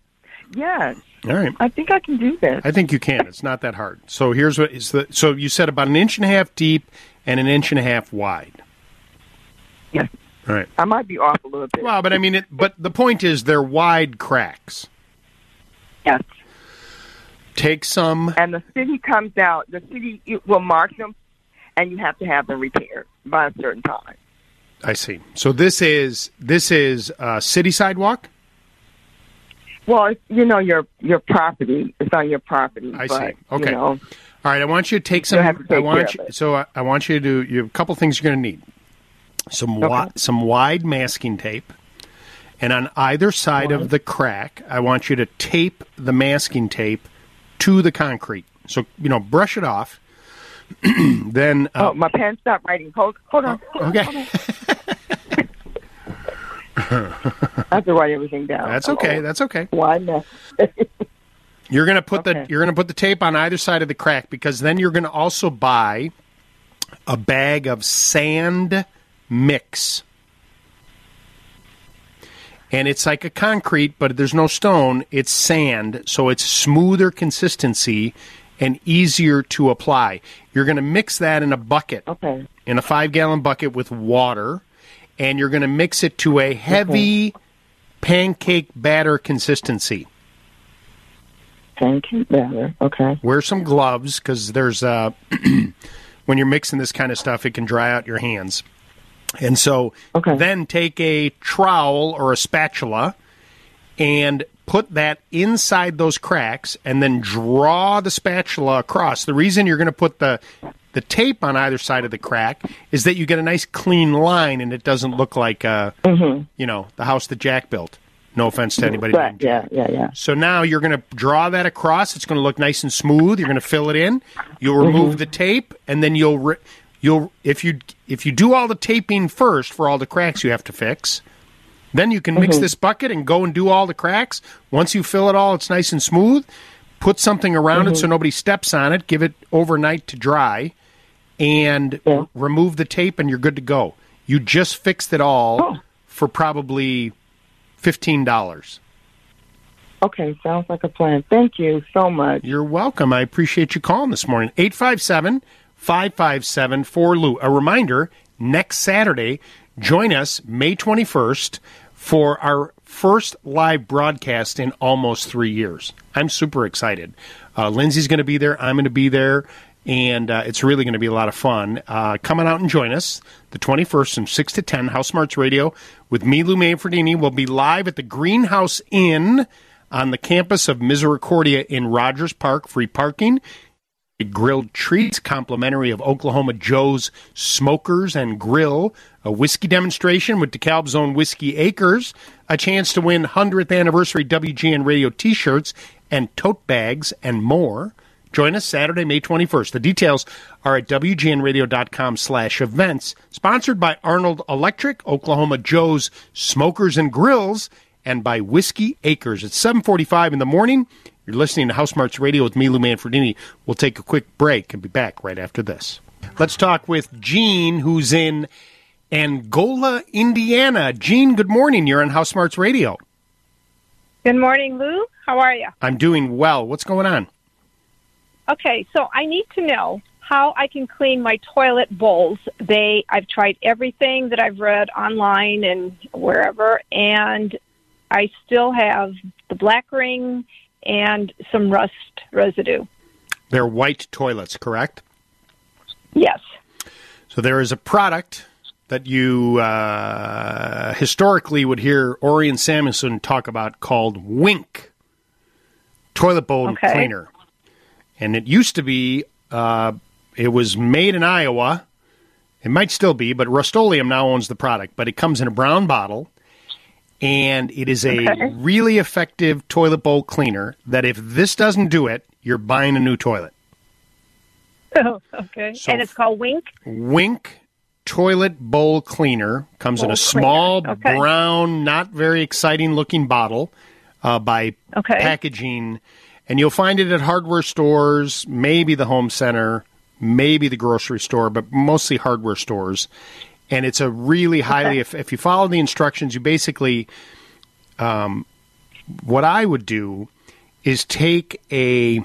Yes, All right. I think I can do this. I think you can. It's not that hard. So here's what is the so you said about an inch and a half deep and an inch and a half wide. Yes. All right. I might be off a little bit. Well, but I mean, it, but the point is they're wide cracks. Yes. Take some. And the city comes out. The city will mark them, and you have to have them repaired by a certain time. I see. So this is this is uh, city sidewalk. Well, you know your your property. It's on your property. I but, see. Okay. You know, All right. I want you to take some. To take I want you, so I, I want you to do. You have a couple things you're going to need. Some wi- some wide masking tape, and on either side of the crack, I want you to tape the masking tape to the concrete. So you know, brush it off. then uh, oh, my pen stopped writing. Hold, hold on. on, okay. hold on. I have to write everything down. That's okay. Oh. That's okay. Why not? You're gonna put the you're gonna put the tape on either side of the crack because then you're gonna also buy a bag of sand mix. And it's like a concrete, but there's no stone. It's sand, so it's smoother consistency and easier to apply. You're going to mix that in a bucket, okay. in a five gallon bucket with water, and you're going to mix it to a heavy pancake batter consistency. Pancake batter. Okay. Wear some gloves because there's uh, when you're mixing this kind of stuff, it can dry out your hands. And so okay. then take a trowel or a spatula and put that inside those cracks and then draw the spatula across. The reason you're going to put the the tape on either side of the crack is that you get a nice clean line and it doesn't look like uh, you know, the house that Jack built. No offense to anybody. Right. Yeah. Yeah. Yeah. so now you're going to draw that across. It's going to look nice and smooth. You're going to fill it in. You'll remove the tape, and then you'll re- you'll if you if you do all the taping first for all the cracks you have to fix, then you can mix Mhm. this bucket and go and do all the cracks. Once you fill it all, it's nice and smooth. Put something around it so nobody steps on it. Give it overnight to dry, and r- remove the tape, and you're good to go. You just fixed it all for probably fifteen dollars. Okay. Sounds like a plan. Thank you so much. You're welcome. I appreciate you calling this morning. 857 557 4 Lou. A reminder next Saturday, join us May 21st for our first live broadcast in almost three years. I'm super excited. Uh, Lindsay's going to be there. I'm going to be there. And uh, it's really going to be a lot of fun. Uh, come on out and join us the 21st from 6 to 10, House Smarts Radio with me, Lou Manfredini. We'll be live at the Greenhouse Inn on the campus of Misericordia in Rogers Park. Free parking grilled treats, complimentary of Oklahoma Joe's Smokers and Grill, a whiskey demonstration with DeKalb's own Whiskey Acres, a chance to win 100th anniversary WGN radio t-shirts and tote bags and more. Join us Saturday, May 21st. The details are at WGNradio.com slash events. Sponsored by Arnold Electric, Oklahoma Joe's Smokers and Grills, and by Whiskey Acres. It's 745 in the morning. You're listening to House Smarts Radio with me, Lou Manfredini. We'll take a quick break and be back right after this. Let's talk with Gene, who's in Angola, Indiana. Gene, good morning. You're on House Smarts Radio. Good morning, Lou. How are you? I'm doing well. What's going on? Okay, so I need to know how I can clean my toilet bowls. They I've tried everything that I've read online and wherever and I still have the black ring and some rust residue. They're white toilets, correct? Yes. So there is a product that you uh, historically would hear Orion Samuelson talk about called Wink Toilet Bowl Okay. Cleaner. And it used to be, uh, it was made in Iowa. It might still be, but Rust-Oleum now owns the product. But it comes in a brown bottle, and it is a Okay. really effective toilet bowl cleaner. That if this doesn't do it, you're buying a new toilet. Oh, okay. So- and it's called Wink. Wink toilet bowl cleaner comes in Bowl a small okay. brown, not very exciting looking bottle uh, by Okay. packaging, and you'll find it at hardware stores, maybe the home center, maybe the grocery store, but mostly hardware stores. And it's a really highly if, if you follow the instructions, you basically um, what I would do is take a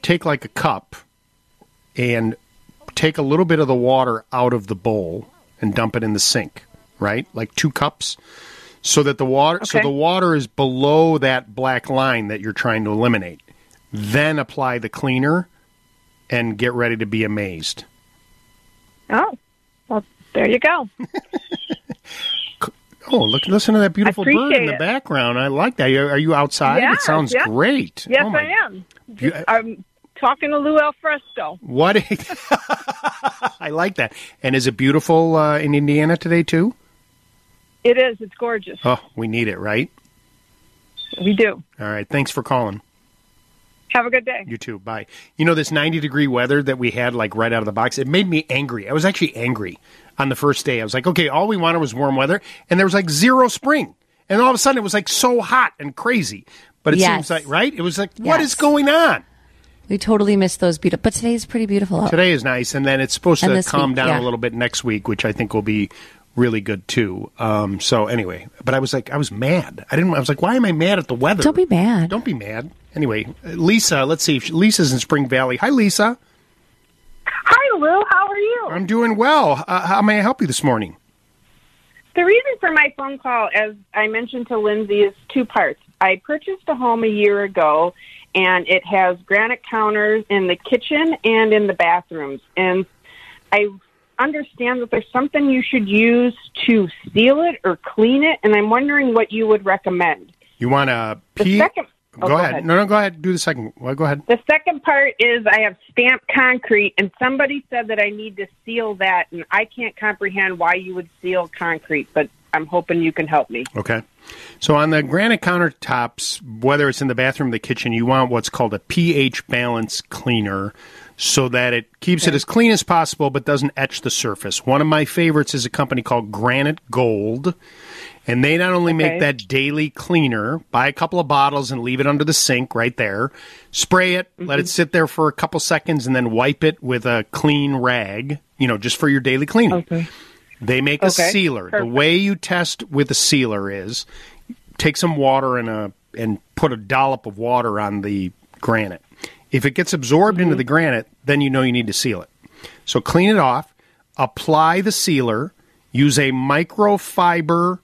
take like a cup and take a little bit of the water out of the bowl and dump it in the sink, right? Like two cups. So that the water so the water is below that black line that you're trying to eliminate. Then apply the cleaner and get ready to be amazed. Oh, well, there you go. Oh, look! Listen to that beautiful bird in the it. background. I like that. Are you outside? Yeah, it sounds yeah. great. Yes, Oh, I am. You- I'm talking to Lou Alfresco. What? I like that. And is it beautiful uh, in Indiana today too? It is. It's gorgeous. Oh, we need it, right? We do. All right. Thanks for calling. Have a good day. You too. Bye. You know, this 90 degree weather that we had, like right out of the box, it made me angry. I was actually angry on the first day. I was like, okay, all we wanted was warm weather, and there was like zero spring. And all of a sudden, it was like so hot and crazy. But it Yes. seems like, right? It was like, what Yes. is going on? We totally missed those beautiful. But today is pretty beautiful. Today is nice, and then it's supposed And to calm week, down yeah. a little bit next week, which I think will be really good too. Um, so anyway, but I was like, I was mad. I didn't. I was like, why am I mad at the weather? Don't be mad. Don't be mad. Anyway, uh, Lisa, let's see. if Lisa's in Spring Valley. Hi, Lisa. Hi, Lou. How are you? I'm doing well. Uh, how may I help you this morning? The reason for my phone call, as I mentioned to Lindsay, is two parts. I purchased a home a year ago, and it has granite counters in the kitchen and in the bathrooms. And I understand that there's something you should use to seal it or clean it, and I'm wondering what you would recommend. You want to The pee? second- go, oh, go ahead. ahead. No, no, go ahead. Do the second. Well, go ahead. The second part is I have stamped concrete, and somebody said that I need to seal that, and I can't comprehend why you would seal concrete, but I'm hoping you can help me. Okay. So on the granite countertops, whether it's in the bathroom or the kitchen, you want what's called a pH balance cleaner so that it keeps it as clean as possible but doesn't etch the surface. One of my favorites is a company called Granite Gold. And they not only Okay. make that daily cleaner, buy a couple of bottles and leave it under the sink right there, spray it, let mm-hmm. it sit there for a couple seconds, and then wipe it with a clean rag, you know, just for your daily cleaning. Okay. They make a Okay, sealer. The way you test with a sealer is take some water and a and put a dollop of water on the granite. If it gets absorbed into mm-hmm. the granite, then you know you need to seal it. So clean it off, apply the sealer, use a microfiber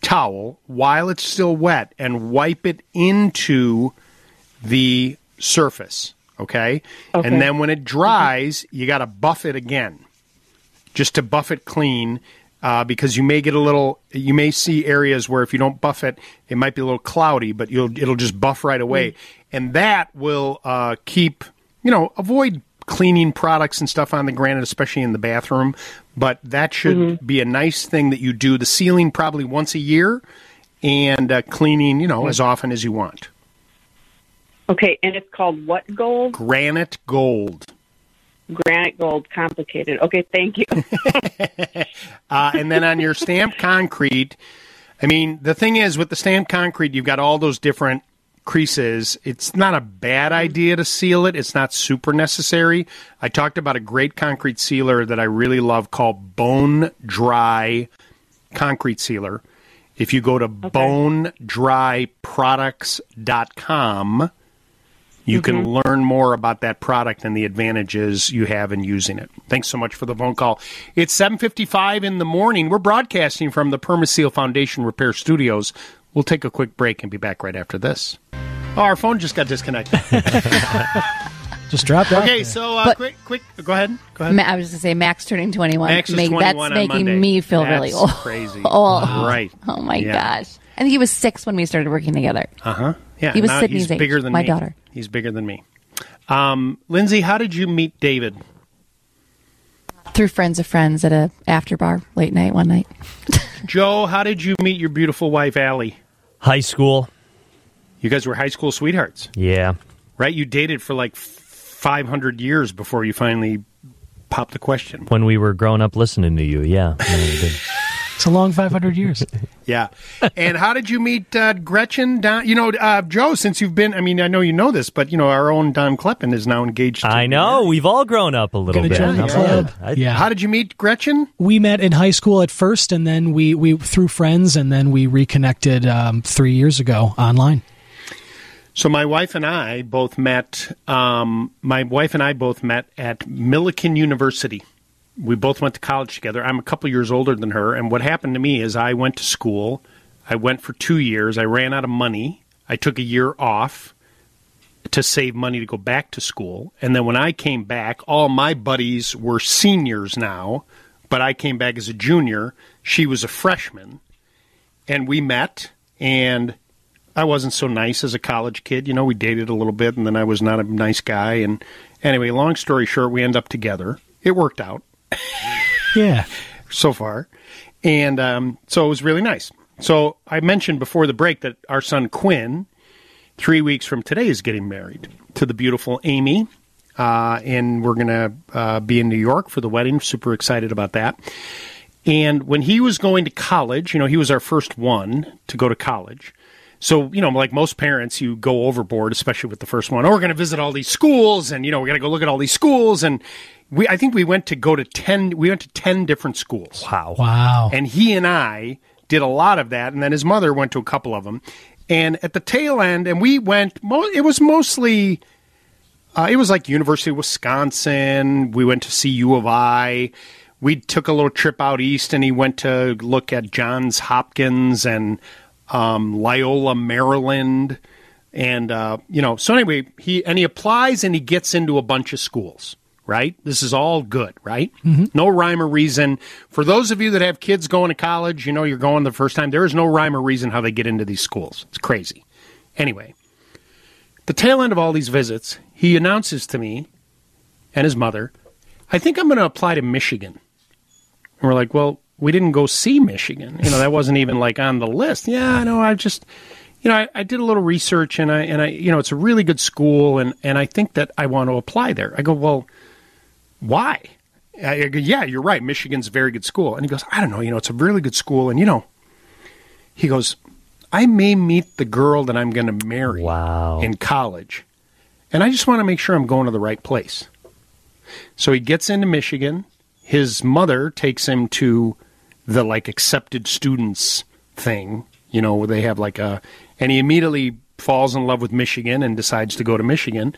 towel while it's still wet and wipe it into the surface, okay? Okay. And then when it dries, mm-hmm. you got to buff it again just to buff it clean uh, because you may get a little you may see areas where if you don't buff it it might be a little cloudy but you'll it'll just buff right away mm. And that will uh, keep you know avoid cleaning products and stuff on the granite especially in the bathroom but that should Mhm. be a nice thing that you do the sealing probably once a year and uh, cleaning you know as often as you want Okay, and it's called what gold? granite gold Granite gold, complicated. Okay, thank you. Uh, and then on your stamped concrete, I mean, the thing is with the stamped concrete, you've got all those different creases. It's not a bad idea to seal it. It's not super necessary. I talked about a great concrete sealer that I really love called Bone Dry Concrete Sealer. If you go to bonedryproducts.com, you can Mhm. learn more about that product and the advantages you have in using it. Thanks so much for the phone call. It's 7:55 in the morning. We're broadcasting from the Permaseal Foundation Repair Studios. We'll take a quick break and be back right after this. Oh, our phone just got disconnected. Just dropped out. okay, so uh, quick, quick. Go ahead. Go ahead. Ma- I was going to say Max turning 21. Max is Make- 21 that's on making Monday. me feel really old. crazy. old. Right. Oh my Yeah. gosh. I think he was six when we started working together. Uh huh. Yeah, He was now Sydney's he's age, bigger than my me. daughter. He's bigger than me. Um, Lindsay, how did you meet David? Through friends of friends at a after bar late night one night. Joe, how did you meet your beautiful wife, Allie? High school. You guys were high school sweethearts, Yeah. right? You dated for like 500 years before you finally popped the question. When we were growing up listening to you, yeah. Yeah, we did. It's a long 500 years. Yeah. and how did you meet uh, Gretchen? Don, you know, uh, Joe, since you've been, I mean, I know you know this, but, you know, our own Don Kleppen is now engaged. to I know. We've all grown up a little Gonna bit. join the club. about that? I- yeah. How did you meet Gretchen? We met in high school at first, and then we, we through friends, and then we reconnected um, three years ago online. So my wife and I both met. Um, my wife and I both met at Millikin University. We both went to college together. I'm a couple years older than her, and what happened to me is I went to school I went for two years. I ran out of money. I took a year off to save money to go back to school. And then when I came back, all my buddies were seniors now, but I came back as a junior. She was a freshman. And we met, and I wasn't so nice as a college kid. You know, we dated a little bit, and then I was not a nice guy. And anyway, long story short, we end up together. It worked out. Yeah. so far. And um, so it was really nice. So I mentioned before the break that our son Quinn, three weeks from today, is getting married to the beautiful Amy. Uh, and we're going to uh, be in New York for the wedding. Super excited about that. And when he was going to college, you know, he was our first one to go to college. So, you know, like most parents, you go overboard, especially with the first one. Oh, we're going to visit all these schools and, you know, we're going to go look at all these schools. And we, I think we went to go to 10, we went to 10 different schools. Wow. Wow. And he and I did a lot of that. And then his mother went to a couple of them. And at the tail end, and we went, it was mostly, uh, it was like University of Wisconsin. We went to see U of I. We took a little trip out east and he went to look at Johns Hopkins and um, Loyola, Maryland. And, uh, you know, so anyway, he, and he applies and he gets into a bunch of schools, right? This is all good, right? No rhyme or reason. For those of you that have kids going to college, you know, you're going the first time, there is no rhyme or reason how they get into these schools. It's crazy. Anyway, the tail end of all these visits, he announces to me and his mother, I think I'm going to apply to Michigan. And we're like, well, we didn't go see Michigan. You know, that wasn't even like on the list. Yeah, I know. I just, you know, I, I did a little research and I, and I, you know, it's a really good school and, and I think that I want to apply there. I go, well, why? I go, yeah, you're right. Michigan's a very good school. And he goes, I don't know. You know, it's a really good school. And, you know, he goes, I may meet the girl that I'm going to marry wow. in college. And I just want to make sure I'm going to the right place. So he gets into Michigan. His mother takes him to the like accepted students thing, you know, where they have like a, and he immediately falls in love with Michigan and decides to go to Michigan.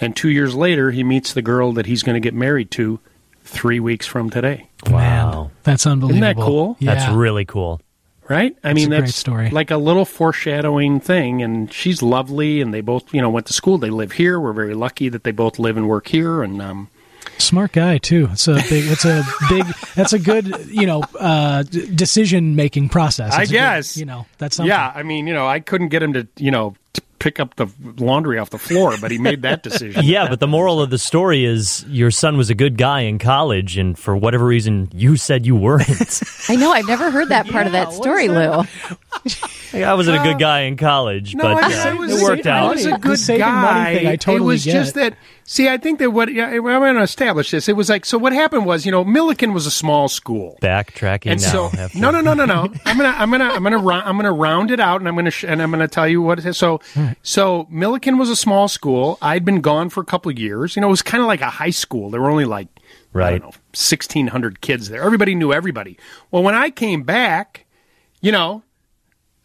And two years later, he meets the girl that he's going to get married to three weeks from today. Wow. That's unbelievable. Isn't that cool? Yeah. That's really cool. Right? I That's mean, a great that's story. like a little foreshadowing thing. And she's lovely, and they both, you know, went to school. They live here. We're very lucky that they both live and work here. And um, Smart guy too. It's a big. It's a big. That's a good. You know, uh, decision making process. I It's good- guess. you know that's something. yeah, I mean, you know, I couldn't get him to, you know, to pick up the laundry off the floor, but he made that decision. Yeah, but the moral of the story is your son was a good guy in college, and for whatever reason, you said you weren't. I know. I've never heard that part of that story, Lou. I wasn't a good guy in college, No, but I, uh, I was, it worked out. I out. was a good guy. money thing, I totally it was get. just that. See, I think that what yeah, I'm going to establish this. It was like so. What happened was, you know, Millikin was a small school. Backtracking And now. so, no, no, no, no, no. I'm gonna, I'm gonna, I'm gonna, I'm gonna round it out, and I'm gonna, sh- and I'm gonna tell you what it is. So, Millikin was a small school. I'd been gone for a couple of years. You know, it was kind of like a high school. There were only like, I Right. don't know, 1,600 kids there. Everybody knew everybody. Well, when I came back, you know,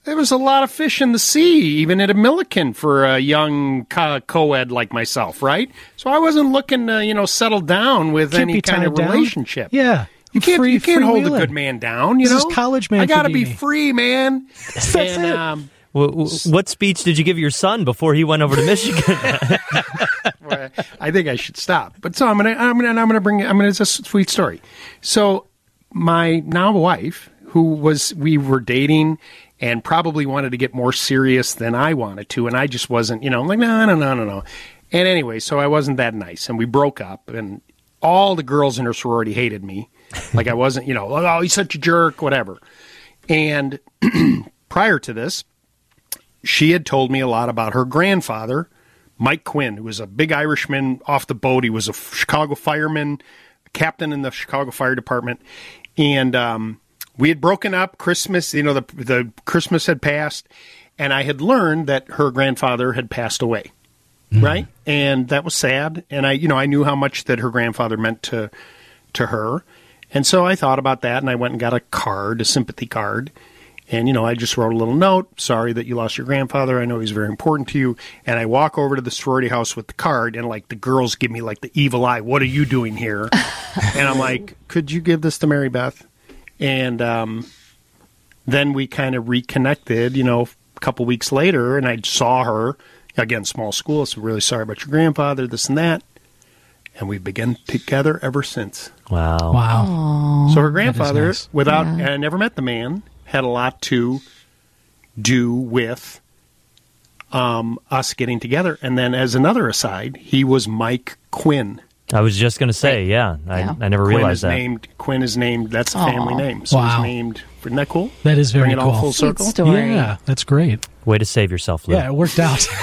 there was a lot of fish in the sea, even at a Millikin for a young co- co-ed like myself, right? So I wasn't looking to, you know, settle down with Can't any kind of down. relationship. Yeah. You can't Free- you can't hold a good man down. You This know, is college man I got to be Dini. free, man. That's and, it. Um, what speech did you give your son before he went over to Michigan? I think I should stop. But so I'm gonna I'm gonna I'm gonna bring I'm gonna it's a sweet story. So my now wife, who was we were dating and probably wanted to get more serious than I wanted to, and I just wasn't. You know, I'm like no no no no no. And anyway, so I wasn't that nice, and we broke up, and all the girls in her sorority hated me. Like I wasn't, you know, oh he's such a jerk, whatever. And prior to this, she had told me a lot about her grandfather, Mike Quinn, who was a big Irishman off the boat. He was a Chicago fireman, captain in the Chicago Fire Department, and um, we had broken up. Christmas, you know, the the Christmas had passed, and I had learned that her grandfather had passed away, right, and that was sad. And I, you know, I knew how much that her grandfather meant to to her, and so I thought about that, and I went and got a card, a sympathy card. And, you know, I just wrote a little note. Sorry that you lost your grandfather. I know he's very important to you. And I walk over to the sorority house with the card, and like the girls give me like the evil eye. What are you doing here? and I'm like, could you give this to Mary Beth? And um, then we kind of reconnected, you know, a couple weeks later, and I saw her again, small school. So really sorry about your grandfather, this and that, and we've been together ever since. Wow, wow. So her grandfather, nice. without Yeah. and I never met the man, had a lot to do with um, us getting together. And then, as another aside, he was Mike Quinn. I was just going to say, yeah, I, I never Quinn realized is that. named Quinn is named. That's a Aw. family name. So Wow. he's named. Isn't that cool? That is very Bring it all full circle. Yeah, that's great. Way to save yourself, Lou. Yeah, it worked out.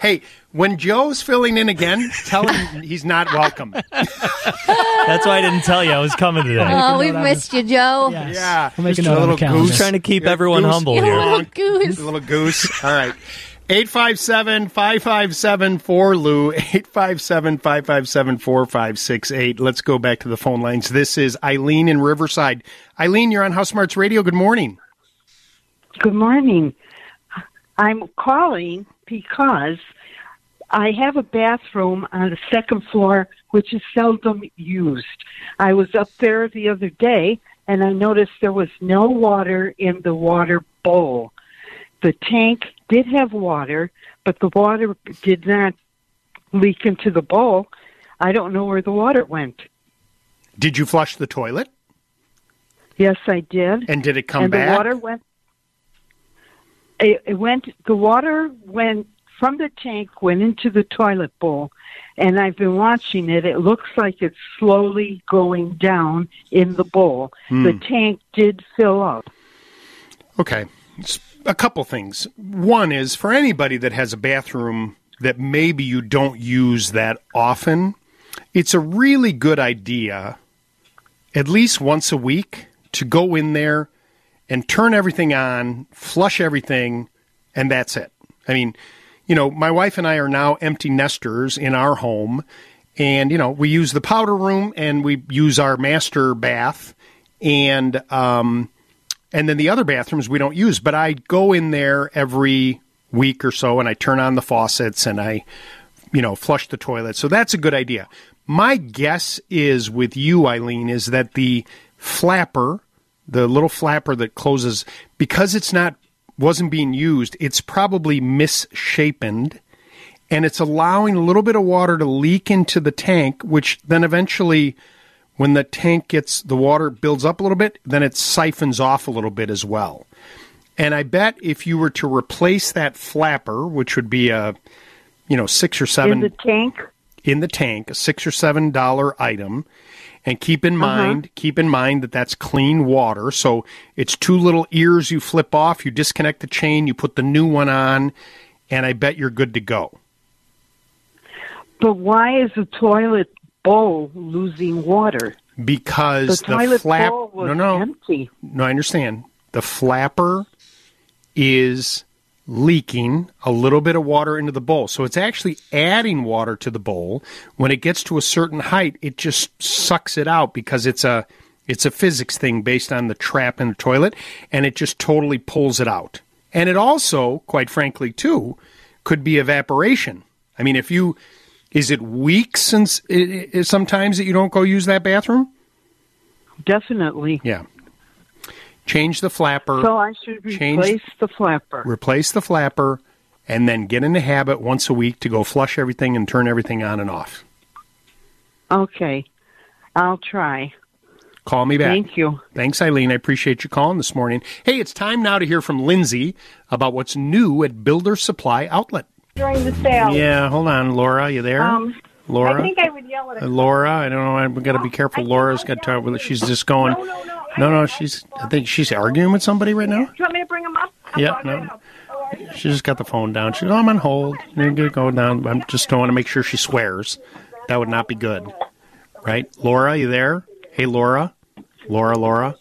Hey, when Joe's filling in again, tell him he's not welcome. That's why I didn't tell you I was coming today. Oh, we've missed you, Joe. Yeah, We'll make a just note on little calendar. goose. Trying to keep Yeah, everyone goose. humble Yeah, here. little goose. A Little goose. All right. 857 557 4 Lou. 857 557 4568. Let's go back to the phone lines. This is Eileen in Riverside. Eileen, you're on House Smarts Radio. Good morning. Good morning. I'm calling because I have a bathroom on the second floor which is seldom used. I was up there the other day and I noticed there was no water in the water bowl. The tank did have water, but the water did not leak into the bowl. I don't know where the water went. Did you flush the toilet? Yes, I did. And did it come and back? the water went. It, it went. The water went from the tank, went into the toilet bowl, and I've been watching it. It looks like it's slowly going down in the bowl. Hmm. The tank did fill up. Okay. A couple things. One is for anybody that has a bathroom that maybe you don't use that often, it's a really good idea, at least once a week, to go in there and turn everything on, flush everything, and that's it. I mean, you know, my wife and I are now empty nesters in our home, and you know, we use the powder room and we use our master bath, and um, and then the other bathrooms we don't use. But I go in there every week or so, and I turn on the faucets and I, you know, flush the toilet. So that's a good idea. My guess is with you, Eileen, is that the flapper, the little flapper that closes, because it's not wasn't being used, it's probably misshapen and it's allowing a little bit of water to leak into the tank, which then eventually, when the tank gets the water builds up a little bit, then it siphons off a little bit as well. And I bet if you were to replace that flapper, which would be a, you know, six or seven in the tank. in the tank, a six or seven dollar item, and keep in Uh-huh. mind keep in mind that that's clean water. So it's two little ears you flip off, you disconnect the chain, you put the new one on, and I bet you're good to go. But why is the toilet bowl losing water? Because The the, toilet flap bowl was no no empty. no I understand the flapper is leaking a little bit of water into the bowl. So it's actually adding water to the bowl. When it gets to a certain height, it just sucks it out because it's a it's a physics thing based on the trap in the toilet and it just totally pulls it out. And it also, quite frankly, too, could be evaporation. I mean, if you is it weeks since i i sometimes that you don't go use that bathroom? Definitely. Yeah. Change the flapper. So I should Change- replace the flapper. replace the flapper, and then get in the habit once a week to go flush everything and turn everything on and off. Okay. I'll try. Call me back. Thank you. Thanks, Eileen. I appreciate you calling this morning. Hey, it's time now to hear from Lindsay about what's new at Builder Supply Outlet. during the sale. Yeah, hold on, Laura. You there? Um, Laura? I think I would yell at Uh, a Laura, I don't know. I've got to be careful. Laura's got to talk with. She's just going. No, no, she's. I think she's arguing with somebody right now. Do you want me to bring them up? Yeah, no. She just got the phone down. She's, oh, I'm on hold. You're gonna go down. I'm just don't want to make sure she swears. That would not be good, right? Laura, you there? Hey, Laura, Laura, Laura,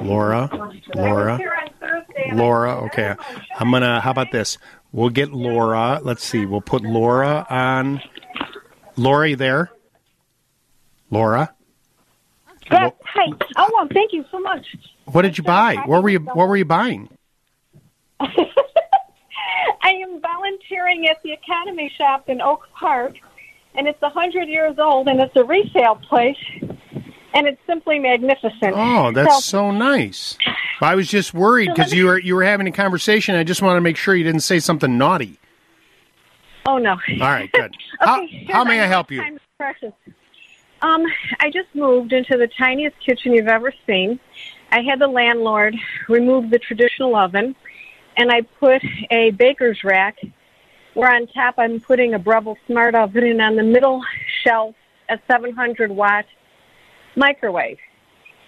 Laura, Laura, Laura. Okay, I'm gonna. How about this? We'll get Laura. Let's see. We'll put Laura on. Laura, you there? Laura, Yes, hi. Oh, well, thank you so much. what did you buy? What were you? What were you buying? I am volunteering at the Economy Shop in Oak Park, and it's a 100 years old, and it's a resale place, and it's simply magnificent. Oh, that's So, so nice. I was just worried because you were you were having a conversation. I just wanted to make sure you didn't say something naughty. Oh no. All right, good. how, Okay, how may I help you? time is precious. Um, I just moved into the tiniest kitchen you've ever seen. I had the landlord remove the traditional oven, and I put a baker's rack. Where on top I'm putting a Breville Smart Oven, and on the middle shelf a 700 watt microwave.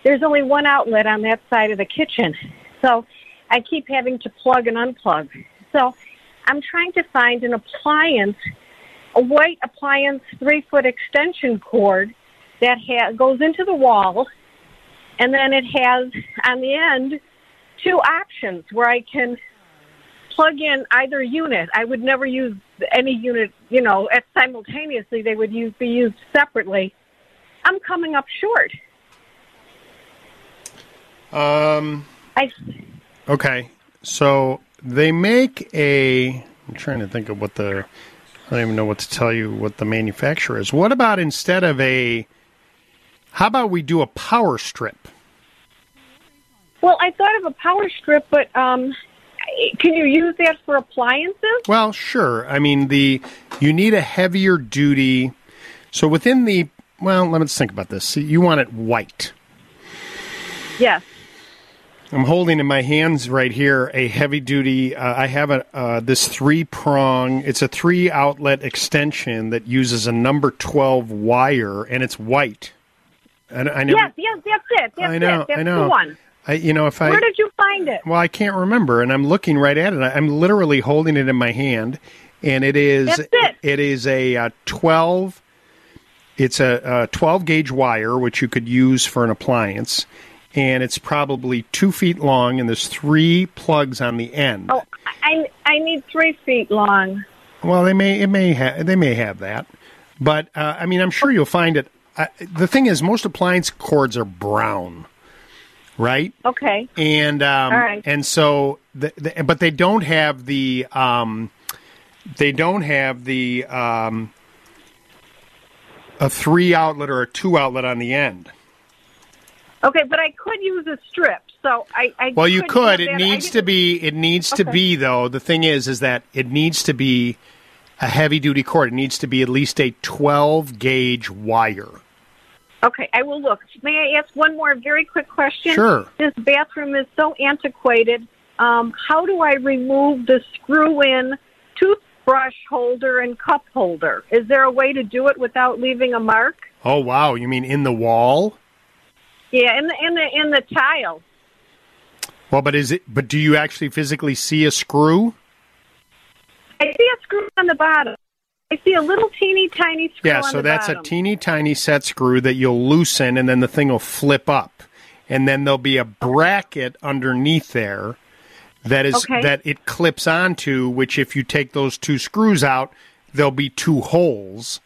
There's only one outlet on that side of the kitchen, so I keep having to plug and unplug. So I'm trying to find an appliance, a white appliance three foot extension cord that ha- goes into the wall, and then it has on the end two options where I can plug in either unit. I would never use any unit, you know, at simultaneously. They would use be used separately. I'm coming up short. Um. I Okay, so they make a. I'm trying to think of what the. I don't even know what to tell you what the manufacturer is. What about instead of a. How about we do a power strip? well, I thought of a power strip, but um, can you use that for appliances? Well, sure. I mean, the you need a heavier duty. So within the well, let's think about this. See, you want it white. Yes. I'm holding in my hands right here a heavy duty. Uh, I have a uh, this three prong. It's a three outlet extension that uses a number twelve wire, and it's white. And I never. yes, yes, that's it. That's I know. it. That's I know. the one. I, you know, if I Where did you find it? well, I can't remember, and I'm looking right at it. I'm literally holding it in my hand, and it is it. it is a uh, 12. It's a, a 12 gauge wire, which you could use for an appliance, and it's probably two feet long, and there's three plugs on the end. Oh, I I need three feet long. Well, they may it may ha- they may have that, but uh, I mean, I'm sure you'll find it. Uh, the thing is, most appliance cords are brown, right? Okay. and um, All right. and so the, the, but they don't have the um, they don't have the um, a three outlet or a two outlet on the end. Okay, but I could use a strip, so I. I Well, you could. It that. Needs to be. It needs to be though. The thing is, is that it needs to be a heavy duty cord. It needs to be at least a twelve gauge wire. Okay, I will look. May I ask one more very quick question? Sure. This bathroom is so antiquated. Um, how do I remove the screw-in toothbrush holder and cup holder? Is there a way to do it without leaving a mark? Oh wow! You mean in the wall? Yeah, in the in the in the tile. Well, but is it? But do you actually physically see a screw? I see a screw on the bottom. I see a little teeny tiny screw Yeah, so that's bottom. a teeny tiny set screw that you'll loosen and then the thing will flip up. And then there'll be a bracket underneath there that is Okay. that it clips onto, which if you take those two screws out, there'll be two holes.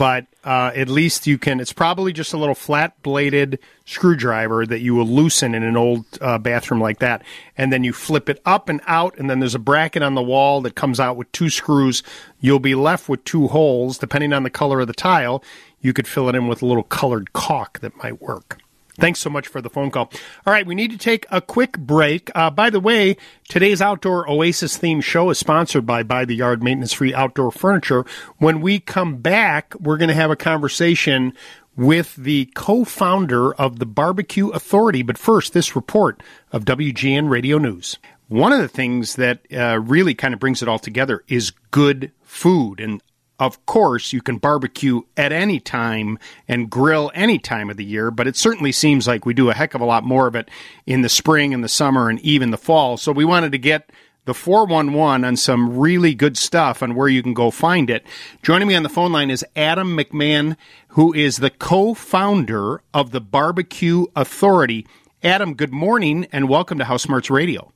But uh, at least you can. It's probably just a little flat bladed screwdriver that you will loosen in an old uh, bathroom like that, and then you flip it up and out, and then there's a bracket on the wall that comes out with two screws. You'll be left with two holes, depending on the color of the tile. You could fill it in with a little colored caulk that might work. Thanks so much for the phone call. All right, we need to take a quick break. Uh, by the way, today's Outdoor Oasis themed show is sponsored by By the Yard Maintenance Free Outdoor Furniture. When we come back, we're going to have a conversation with the co-founder of the Barbecue Authority. But first, this report of WGN Radio News. One of the things that uh, really kind of brings it all together is good food. And of course, you can barbecue at any time and grill any time of the year, but it certainly seems like we do a heck of a lot more of it in the spring and the summer and even the fall. So we wanted to get the 411 on some really good stuff on where you can go find it. Joining me on the phone line is Adam McMahon, who is the co-founder of the Barbecue Authority. Adam, good morning and welcome to House Smarts Radio.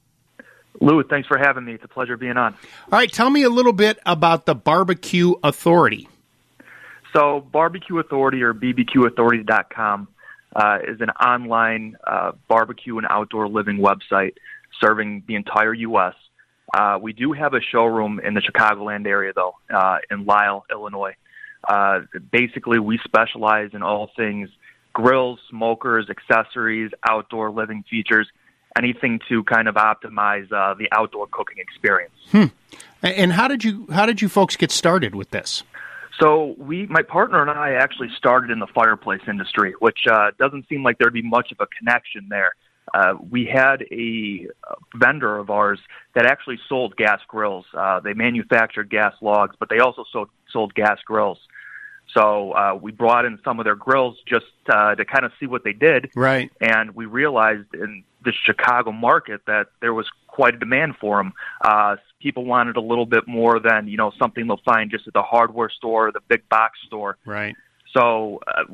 Lou, thanks for having me. It's a pleasure being on. All right, tell me a little bit about the Barbecue Authority. So, Barbecue Authority or bbqauthority.com uh, is an online uh, barbecue and outdoor living website serving the entire U.S. Uh, we do have a showroom in the Chicagoland area, though, uh, in Lisle, Illinois. Uh, basically, we specialize in all things grills, smokers, accessories, outdoor living features, anything to kind of optimize uh, the outdoor cooking experience. Hmm. And how did you how did you folks get started with this? So we, my partner and I, actually started in the fireplace industry, which uh, doesn't seem like there'd be much of a connection there. Uh, we had a vendor of ours that actually sold gas grills. Uh, they manufactured gas logs, but they also sold, sold gas grills. So uh, we brought in some of their grills just uh, to kind of see what they did. Right. And we realized in the Chicago market that there was quite a demand for them. Uh, people wanted a little bit more than you know something they'll find just at the hardware store or the big box store. Right. So uh,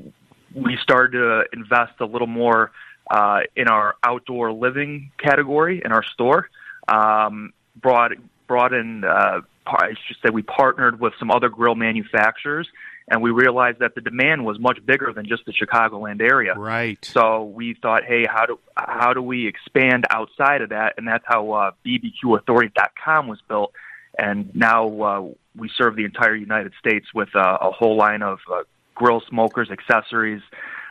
we started to invest a little more uh, in our outdoor living category in our store. Um, brought brought in. Uh, I should say we partnered with some other grill manufacturers and we realized that the demand was much bigger than just the Chicagoland area. Right. So we thought, hey, how do how do we expand outside of that? And that's how uh, BBQAuthority.com was built. And now uh, we serve the entire United States with uh, a whole line of uh, grill smokers, accessories,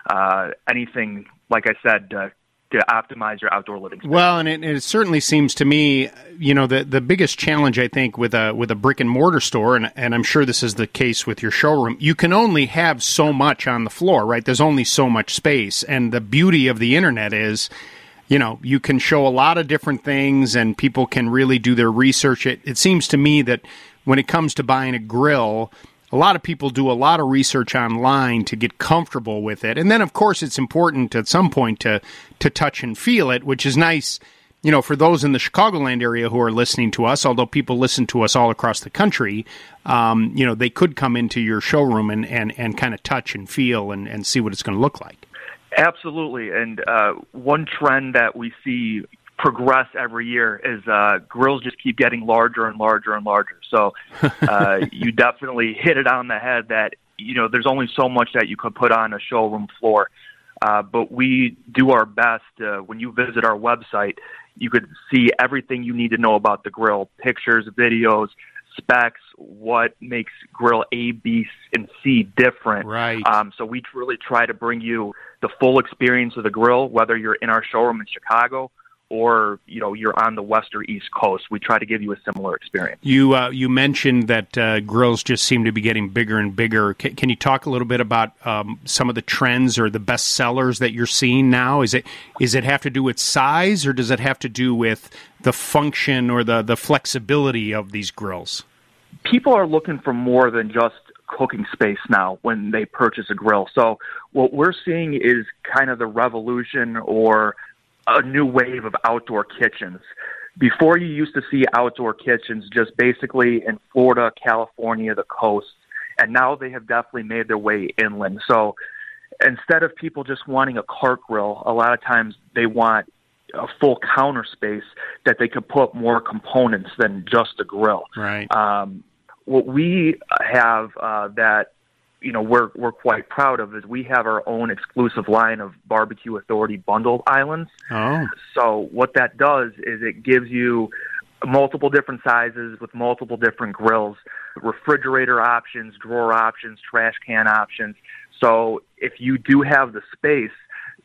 uh, anything. Like I said, uh, to optimize your outdoor living space. Well, and it, it, certainly seems to me, you know, the the biggest challenge I think with a with a brick and mortar store, and and I'm sure this is the case with your showroom. You can only have so much on the floor, right? There's only so much space, and the beauty of the internet is. You know, you can show a lot of different things, and people can really do their research. It, it seems to me that when it comes to buying a grill, a lot of people do a lot of research online to get comfortable with it. And then of course it's important at some point to to touch and feel it, which is nice, you know, for those in the Chicagoland area who are listening to us, although people listen to us all across the country, um, you know, they could come into your showroom and, and, and kind of touch and feel and, and see what it's going to look like. Absolutely. And uh, one trend that we see progress every year is uh, grills just keep getting larger and larger and larger. So uh, you definitely hit it on the head that you know there's only so much that you could put on a showroom floor. Uh, but we do our best. Uh, when you visit our website, you could see everything you need to know about the grill: pictures, videos, specs, what makes grill A, B, and C different. Right. Um, so we really try to bring you the full experience of the grill, whether you're in our showroom in Chicago or you know you're on the west or east coast. We try to give you a similar experience. You uh, you mentioned that uh, grills just seem to be getting bigger and bigger. C- can you talk a little bit about um, some of the trends or the best sellers that you're seeing now? Is it is it have to do with size or does it have to do with the function or the the flexibility of these grills? People are looking for more than just cooking space now when they purchase a grill. So what we're seeing is kind of the revolution or a new wave of outdoor kitchens. Before you used to see outdoor kitchens just basically in Florida, California, the coast, and now they have definitely made their way inland. So instead of people just wanting a cart grill, a lot of times they want a full counter space that they could put more components than just a grill. Right. Um, what we have uh, that you know we're we're quite proud of is we have our own exclusive line of barbecue authority bundled islands. Oh. So what that does is it gives you multiple different sizes with multiple different grills refrigerator options drawer options trash can options. So if you do have the space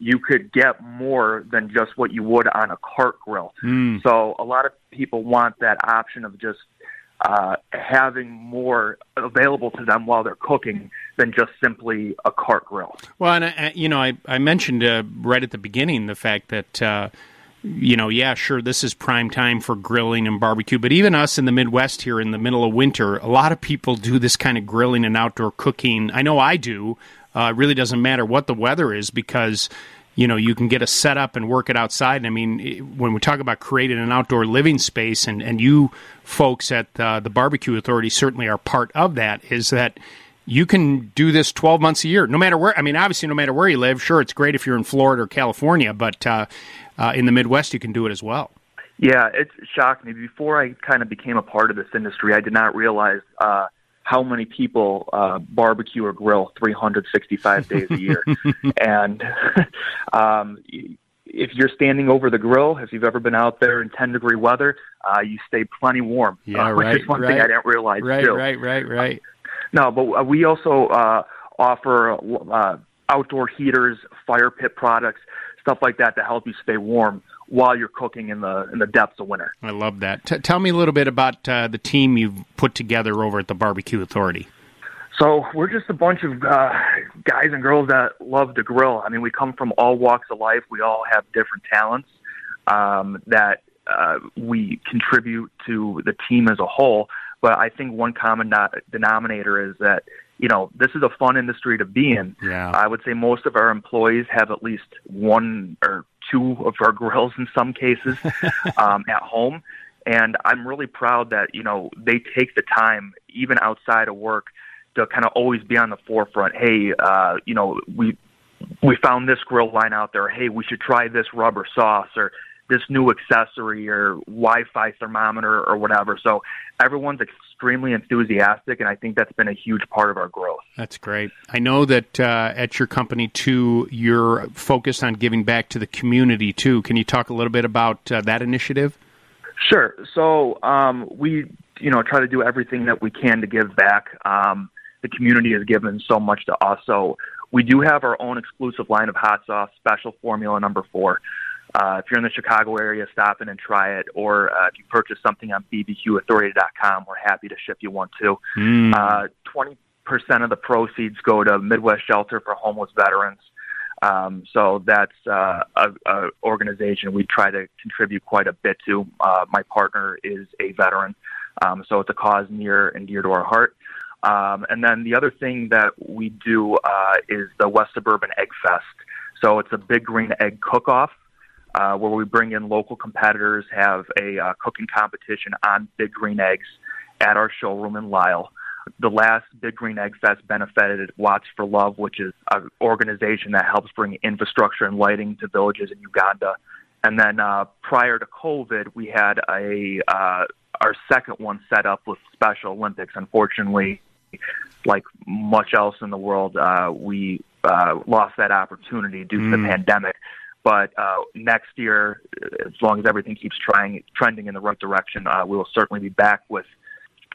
you could get more than just what you would on a cart grill. Mm. so a lot of people want that option of just uh, having more available to them while they're cooking than just simply a cart grill. Well, and I, you know, I, I mentioned uh, right at the beginning the fact that. Uh, you know, yeah, sure, this is prime time for grilling and barbecue, but even us in the Midwest here in the middle of winter, a lot of people do this kind of grilling and outdoor cooking. I know I do. Uh, it really doesn't matter what the weather is because you know you can get a setup and work it outside. I mean, when we talk about creating an outdoor living space, and and you folks at uh, the Barbecue Authority certainly are part of that, is that you can do this 12 months a year, no matter where. I mean, obviously, no matter where you live. Sure, it's great if you're in Florida or California, but uh, uh, in the Midwest, you can do it as well. Yeah, it shocked me. Before I kind of became a part of this industry, I did not realize uh, how many people uh, barbecue or grill 365 days a year. and um, if you're standing over the grill, if you've ever been out there in 10 degree weather, uh, you stay plenty warm. Yeah, uh, right. Which is one right. thing I didn't realize Right, too. right, right, right. No, but we also uh, offer uh, outdoor heaters, fire pit products. stuff like that to help you stay warm while you're cooking in the in the depths of winter. I love that. T- tell me a little bit about uh, the team you've put together over at the Barbecue Authority. So we're just a bunch of uh, guys and girls that love to grill. I mean, we come from all walks of life. We all have different talents um, that uh, we contribute to the team as a whole. But I think one common no- denominator is that you know this is a fun industry to be in. Yeah. I would say most of our employees have at least one or two of our grills in some cases um, at home. And I'm really proud that, you know, they take the time, even outside of work, to kind of always be on the forefront. Hey, uh, you know, we we found this grill line out there. Hey, we should try this rubber sauce or this new accessory or Wi-Fi thermometer or whatever. So everyone's extremely enthusiastic, and I think that's been a huge part of our growth. That's great. I know that uh, at your company too, you're focused on giving back to the community too. Can you talk a little bit about uh, that initiative? Sure. So um, we, you know, try to do everything that we can to give back. Um, the community has given so much to us. So we do have our own exclusive line of hot sauce, special formula number four. Uh, if you're in the Chicago area, stop in and try it. Or uh, if you purchase something on bbqauthority.com, we're happy to ship you one too. Mm. Uh, 20% of the proceeds go to Midwest Shelter for Homeless Veterans. Um, so that's uh, a, a organization we try to contribute quite a bit to. Uh, my partner is a veteran, um, so it's a cause near and dear to our heart. Um, and then the other thing that we do uh, is the West Suburban Egg Fest. So it's a big green egg cook-off uh, where we bring in local competitors, have a uh, cooking competition on big green eggs at our showroom in Lisle. The last Big Green Egg Fest benefited Watts of Love, which is an organization that helps bring infrastructure and lighting to villages in Uganda. And then uh, prior to COVID, we had a uh, our second one set up with Special Olympics. Unfortunately, like much else in the world, uh, we uh, lost that opportunity due to the Mm. pandemic. But uh, next year, as long as everything keeps trying trending in the right direction, uh, we will certainly be back with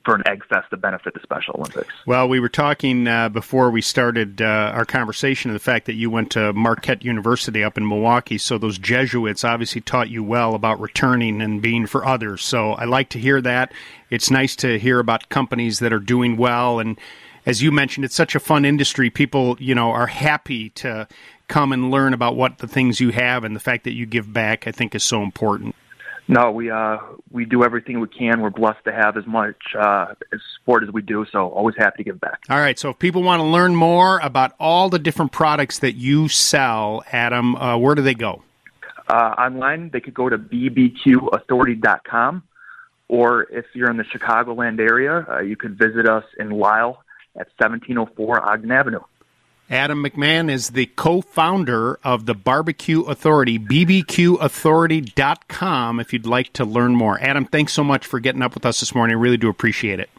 for an egg fest to benefit the Special Olympics. Well, we were talking uh, before we started uh, our conversation of the fact that you went to Marquette University up in Milwaukee. So those Jesuits obviously taught you well about returning and being for others. So I like to hear that. It's nice to hear about companies that are doing well. And as you mentioned, it's such a fun industry. People, you know, are happy to come and learn about what the things you have and the fact that you give back. I think is so important. No, we uh, we do everything we can. We're blessed to have as much uh, support as we do. So always happy to give back. All right. So if people want to learn more about all the different products that you sell, Adam, uh, where do they go? Uh, online, they could go to bbqauthority.com, or if you're in the Chicagoland area, uh, you could visit us in Lisle at 1704 Ogden Avenue. Adam McMahon is the co-founder of the Barbecue Authority, bbqauthority.com if you'd like to learn more. Adam, thanks so much for getting up with us this morning. I really do appreciate it.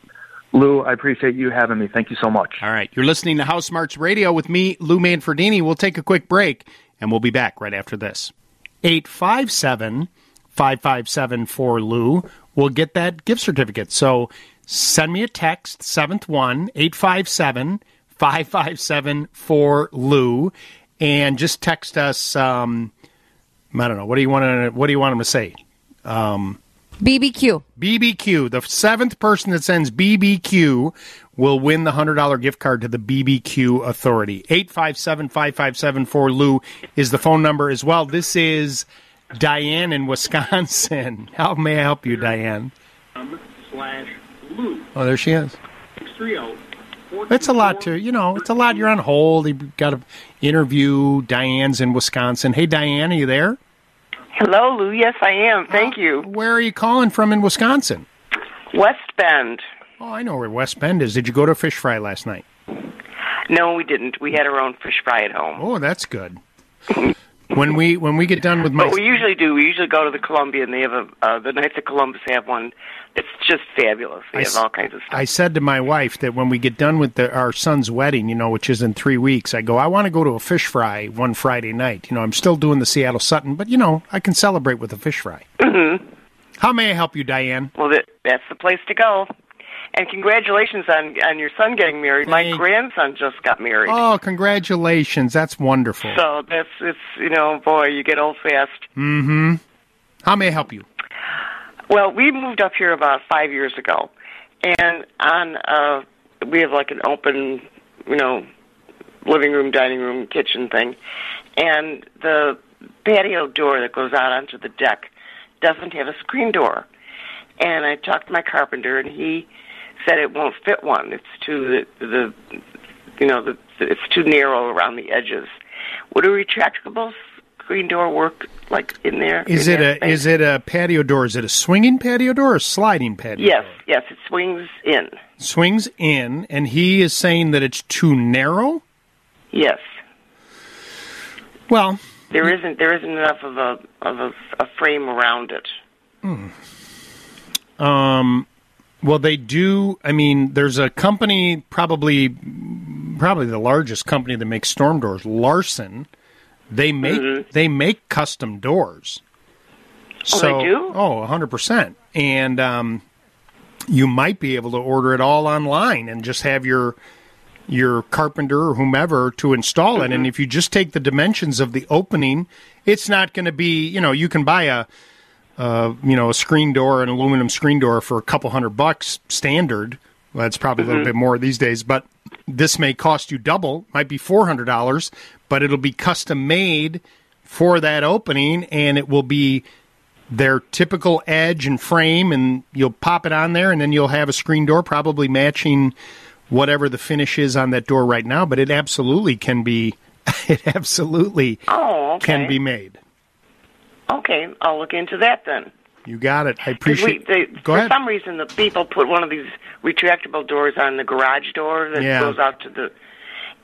Lou, I appreciate you having me. Thank you so much. All right. You're listening to House Smarts Radio with me, Lou Manfredini. We'll take a quick break and we'll be back right after this. 857 557 for Lou. We'll get that gift certificate. So send me a text, 7th one, 857 557 for Lou. And just text us, um, I don't know, what do you want to, what do you want him to say? Um, BBQ. BBQ. The seventh person that sends BBQ will win the $100 gift card to the BBQ Authority. 857 557 for Lou is the phone number as well. This is Diane in Wisconsin. How may I help you, Diane? slash Lou. Oh, there she is. 630 It's a lot to, you know, it's a lot. You're on hold. You've got to interview. Diane's in Wisconsin. Hey, Diane, are you there? Hello, Lou. Yes, I am. Thank you. Where are you calling from in Wisconsin? West Bend. Oh, I know where West Bend is. Did you go to a fish fry last night? No, we didn't. We had our own fish fry at home. Oh, that's good. when we when we get done with my But we usually do. We usually go to the Columbia, and they have a uh, the Knights of Columbus have one. It's just fabulous. They I have all kinds of stuff. I said to my wife that when we get done with the, our son's wedding, you know, which is in three weeks, I go, I want to go to a fish fry one Friday night. You know, I'm still doing the Seattle Sutton, but you know, I can celebrate with a fish fry. hmm How may I help you, Diane? Well, that, that's the place to go. And congratulations on on your son getting married. My grandson just got married. Oh, congratulations! That's wonderful. So that's it's you know boy you get old fast. Mm-hmm. How may I help you? Well, we moved up here about five years ago, and on uh, we have like an open, you know, living room, dining room, kitchen thing, and the patio door that goes out onto the deck doesn't have a screen door. And I talked to my carpenter, and he said it won't fit one. It's too the, the you know the it's too narrow around the edges. Would a retractable screen door work like in there? Is in it a space? is it a patio door? Is it a swinging patio door or a sliding patio? Yes, yes, it swings in. Swings in, and he is saying that it's too narrow. Yes. Well, There isn't there isn't enough of a of a, a frame around it. Um, well, they do. I mean, there's a company, probably, probably the largest company that makes storm doors, Larson. They make they make custom doors. Mm-hmm. Oh, they do? Oh, hundred percent. And um, you might be able to order it all online and just have your your carpenter or whomever to install it. Mm-hmm. And if you just take the dimensions of the opening, it's not going to be. You know, you can buy a uh, you know, a screen door, an aluminum screen door for a couple hundred bucks standard. Well, that's probably a little Mhm. bit more these days, but this may cost you double, might be $400, but it'll be custom made for that opening and it will be their typical edge and frame and you'll pop it on there and then you'll have a screen door probably matching whatever the finish is on that door right now, but it absolutely can be it absolutely Oh, okay. can be made. Okay, I'll look into that then. You got it. I appreciate we, they, Go for ahead. some reason, the people put one of these retractable doors on the garage door that Yeah. goes out to the,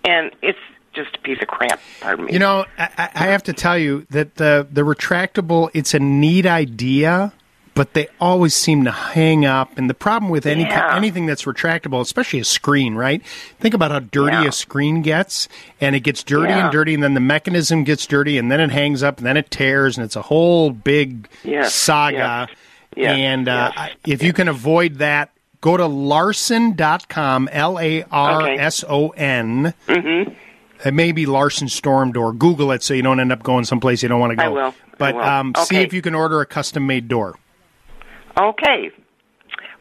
and it's just a piece of crap. Pardon me. You know, I, I I have to tell you that the the retractable it's a neat idea, but they always seem to hang up. And the problem with any Yeah. anything that's retractable, especially a screen, right? Think about how dirty Yeah. a screen gets, and it gets dirty Yeah. and dirty, and then the mechanism gets dirty, and then it hangs up, and then it tears, and it's a whole big saga. And uh, I- if you can avoid that, go to larson.com, L A R S O N. Mm-hmm. It may be Larson Storm Door. Google it so you don't end up going someplace you don't want to go. I will. I But will. Um, see if you can order a custom made door. Okay.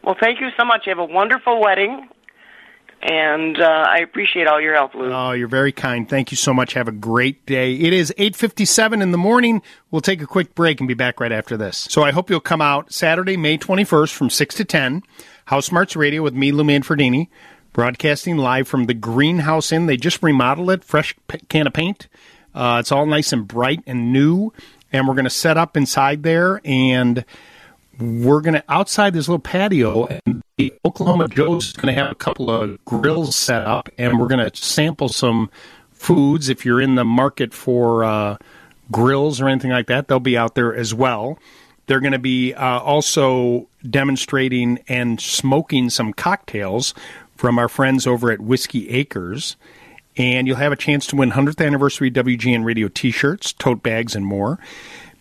Well, thank you so much. You have a wonderful wedding, and uh, I appreciate all your help, Lou. Oh, you're very kind. Thank you so much. Have a great day. It is 8:57 in the morning. We'll take a quick break and be back right after this. So I hope you'll come out Saturday, May 21st from 6 to 10. House Smarts Radio with me, Lou Manfredini, broadcasting live from the Greenhouse Inn. They just remodeled it, fresh can of paint. Uh, it's all nice and bright and new, and we're going to set up inside there and we're going to outside this little patio and the oklahoma joe's is going to have a couple of grills set up and we're going to sample some foods. If you're in the market for uh, grills or anything like that they'll be out there as well. They're going to be uh, also demonstrating and smoking some cocktails from our friends over at whiskey acres and you'll have a chance to win 100th anniversary wgn radio t-shirts tote bags and more.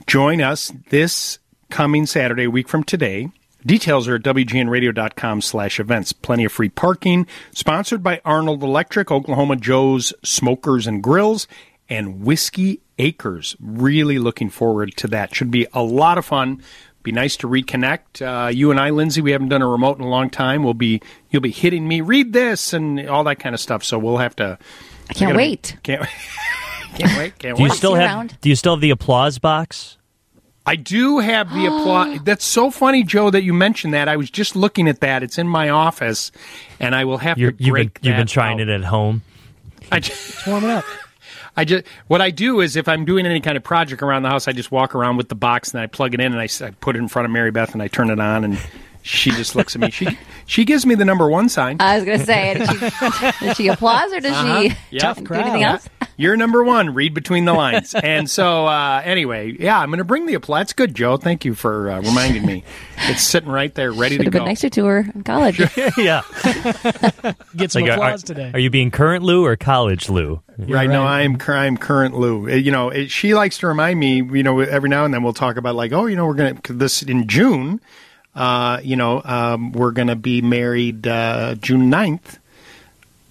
Join us this coming Saturday, a week from today. Details are at WGNradio.com slash events. Plenty of free parking. Sponsored by Arnold Electric, Oklahoma Joe's Smokers and Grills, and Whiskey Acres. Really looking forward to that. Should be a lot of fun. Be nice to reconnect. Uh, you and I, Lindsay, we haven't done a remote in a long time. We'll be you'll be hitting me, read this, and all that kind of stuff. So we'll have to. I can't gotta- wait. Can't, wait can't wait. Can't Do you wait. still have Do you still have the applause box? I do have the applause. That's so funny, Joe, that you mentioned that. I was just looking at that. It's in my office, and I will have You're, to you've break been you've been trying out. it at home. I just warm it up. I just what I do is if I'm doing any kind of project around the house, I just walk around with the box and I plug it in and I put it in front of Mary Beth and I turn it on and she just looks at me. She she gives me the number one sign. I was going to say, did she, does she applause or does Uh-huh. she Yep. do anything else? You're number one. Read between the lines. And so, uh, anyway, yeah, I'm going to bring the applause. That's good, Joe. Thank you for uh, reminding me. It's sitting right there, ready Should to have been go. nicer to her in college. yeah. Get some Like, applause are, today. Are you being current Lou or college Lou? right, now, I'm I'm current Lou. Uh, You know, it, she likes to remind me. You know, every now and then we'll talk about like, oh, you know, we're going to this in June. uh, you know, um, we're going to be married uh, June 9th.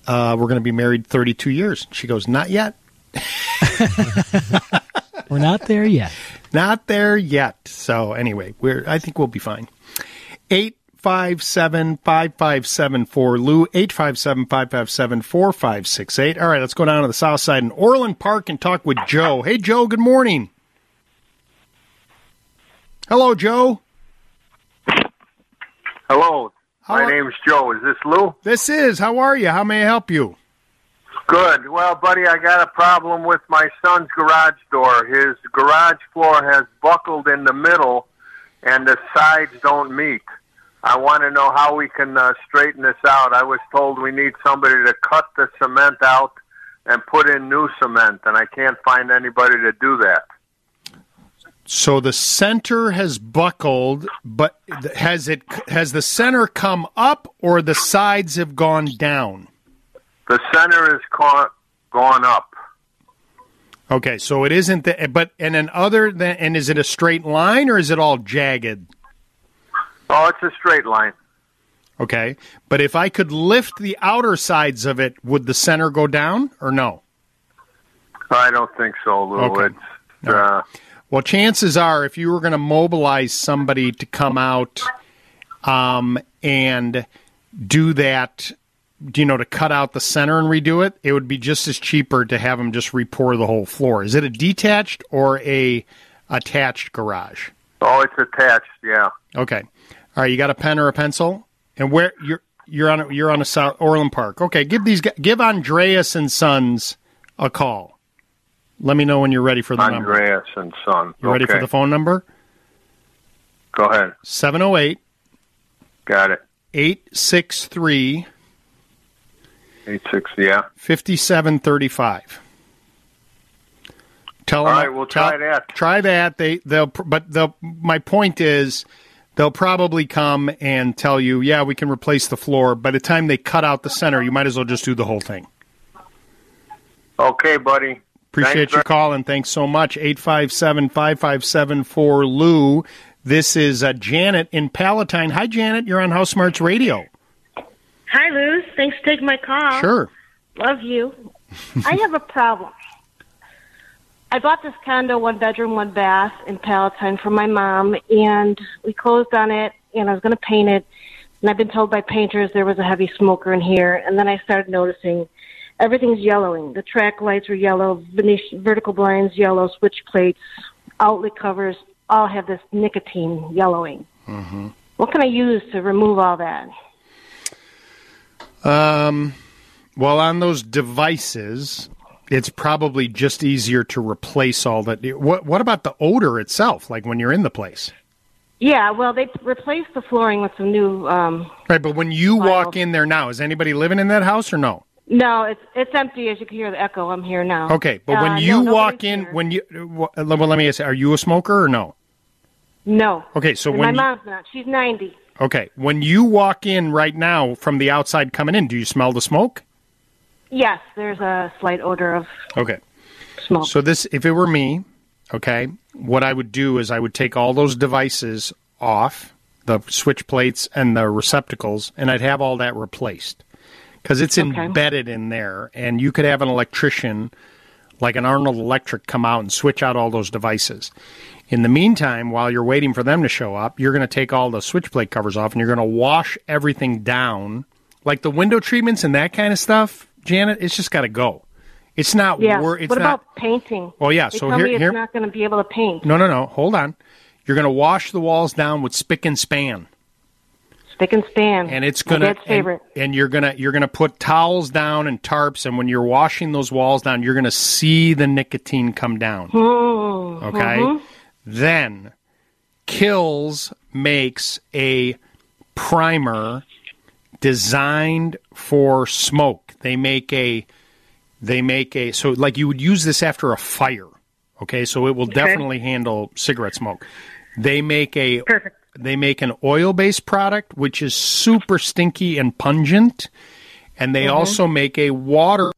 Uh, we're going to be married 32 years. She goes, not yet. We're not there yet. Not there yet. So anyway, we're I think we'll be fine. 857 5574 Lou 857 557 4568. All right, let's go down to the south side in Orland Park and talk with Joe. Hey Joe, good morning. Hello, Joe. Hello. How My name's Joe. Is this Lou? This is. How are you? How may I help you? Good. Well, buddy, I got a problem with my son's garage door. His garage floor has buckled in the middle, and the sides don't meet. I want to know how we can uh, straighten this out. I was told we need somebody to cut the cement out and put in new cement, and I can't find anybody to do that. So the center has buckled, but has it has the center come up or the sides have gone down? The center has ca- gone up. Okay, so it isn't the but and then other than and is it a straight line or is it all jagged? Oh, it's a straight line. Okay, but if I could lift the outer sides of it, would the center go down or no? I don't think so, Lou. Okay. It's uh, Well, chances are, if you were going to mobilize somebody to come out um, and do that, you know, to cut out the center and redo it, it would be just as cheaper to have them just repour the whole floor. Is it a detached or a attached garage? oh, it's attached. Yeah. Okay. All right. You got a pen or a pencil? And where you're you're on a, you're on a South Orland Park. Okay. Give these give Andreas and Sons a call. Let me know when you're ready for the number. Andreas and Son. You ready for the phone number? Go ahead. 708 Got it. 863 Eight six. Yeah. 5735. Tell All them, right, we'll try that. Try that. They they'll but they'll my point is they'll probably come and tell you, "Yeah, we can replace the floor." By the time they cut out the center, you might as well just do the whole thing. Okay, buddy. Appreciate Thanks your call and thanks so much. 857 557 4 Lou. This is uh, Janet in Palatine. Hi, Janet. You're on House Smarts Radio. Hi, Lou. Thanks for taking my call. Sure. Love you. I have a problem. I bought this condo, one bedroom, one bath in Palatine for my mom, and we closed on it, and I was going to paint it. And I've been told by painters there was a heavy smoker in here, and then I started noticing everything's yellowing. The track lights are yellow, Venetian, vertical blinds yellow, switch plates, outlet covers all have this nicotine yellowing. Mm-hmm. What can I use to remove all that? Um, well, on those devices, it's probably just easier to replace all that. What What about the odor itself? Like when you're in the place, Yeah, well, they replaced the flooring with some new. Um, right? But when you walk in there now, is anybody living in that house or no? No, it's it's empty. As you can hear the echo, I'm here now. Okay, but Uh, when no, you nobody's walk in, when you well, let me ask, are you a smoker or no? No. Okay, so And when my you- mom's not. She's 90. Okay, when you walk in right now from the outside coming in, do you smell the smoke? Yes, there's a slight odor of Okay. smoke. So this, if it were me, okay, what I would do is I would take all those devices off, the switch plates and the receptacles, and I'd have all that replaced because it's Okay. embedded in there, and you could have an electrician, like an Arnold Electric, come out and switch out all those devices. In the meantime, while you're waiting for them to show up, you're going to take all the switch plate covers off and you're going to wash everything down, like the window treatments and that kind of stuff. Janet, it's just got to go. It's not yeah. wor- It's what not. about painting? Well, yeah, They so here- it's here- not going to be able to paint. No, no, no. Hold on. You're going to wash the walls down with spick and span, Spick and span. and it's going to dad's favorite. And, and you're gonna you're gonna put towels down and tarps, and when you're washing those walls down, you're going to see the nicotine come down. Hmm. Okay. Mhm. Then KILZ makes a primer designed for smoke. They make a they make a so like you would use this after a fire. Okay, so it will Okay. definitely handle cigarette smoke. They make a they make an oil-based product which is super stinky and pungent and they Mhm. also make a water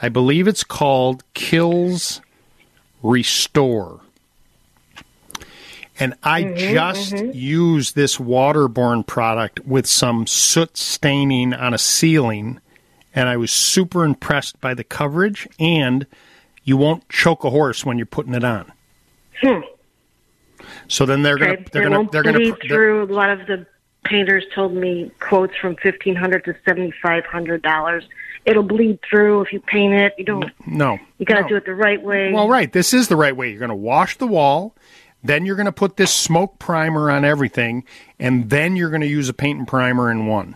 I believe it's called KILZ Restore. And I Mhm, just mhm. used this waterborne product with some soot staining on a ceiling, and I was super impressed by the coverage. And you won't choke a horse when you're putting it on. Hmm. So then they're gonna they're it gonna they're gonna bleed they're- through. A lot of the painters told me quotes from fifteen hundred to seventy five hundred dollars. It'll bleed through if you paint it. You don't. no. You got to no. do it the right way. Well, right. This is the right way. You're going to wash the wall, then you're going to put this smoke primer on everything, and then you're going to use a paint and primer in one.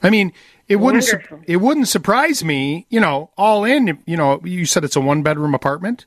I mean, it wouldn't su- it wouldn't surprise me, you know, all in. You know, you said it's a one bedroom apartment.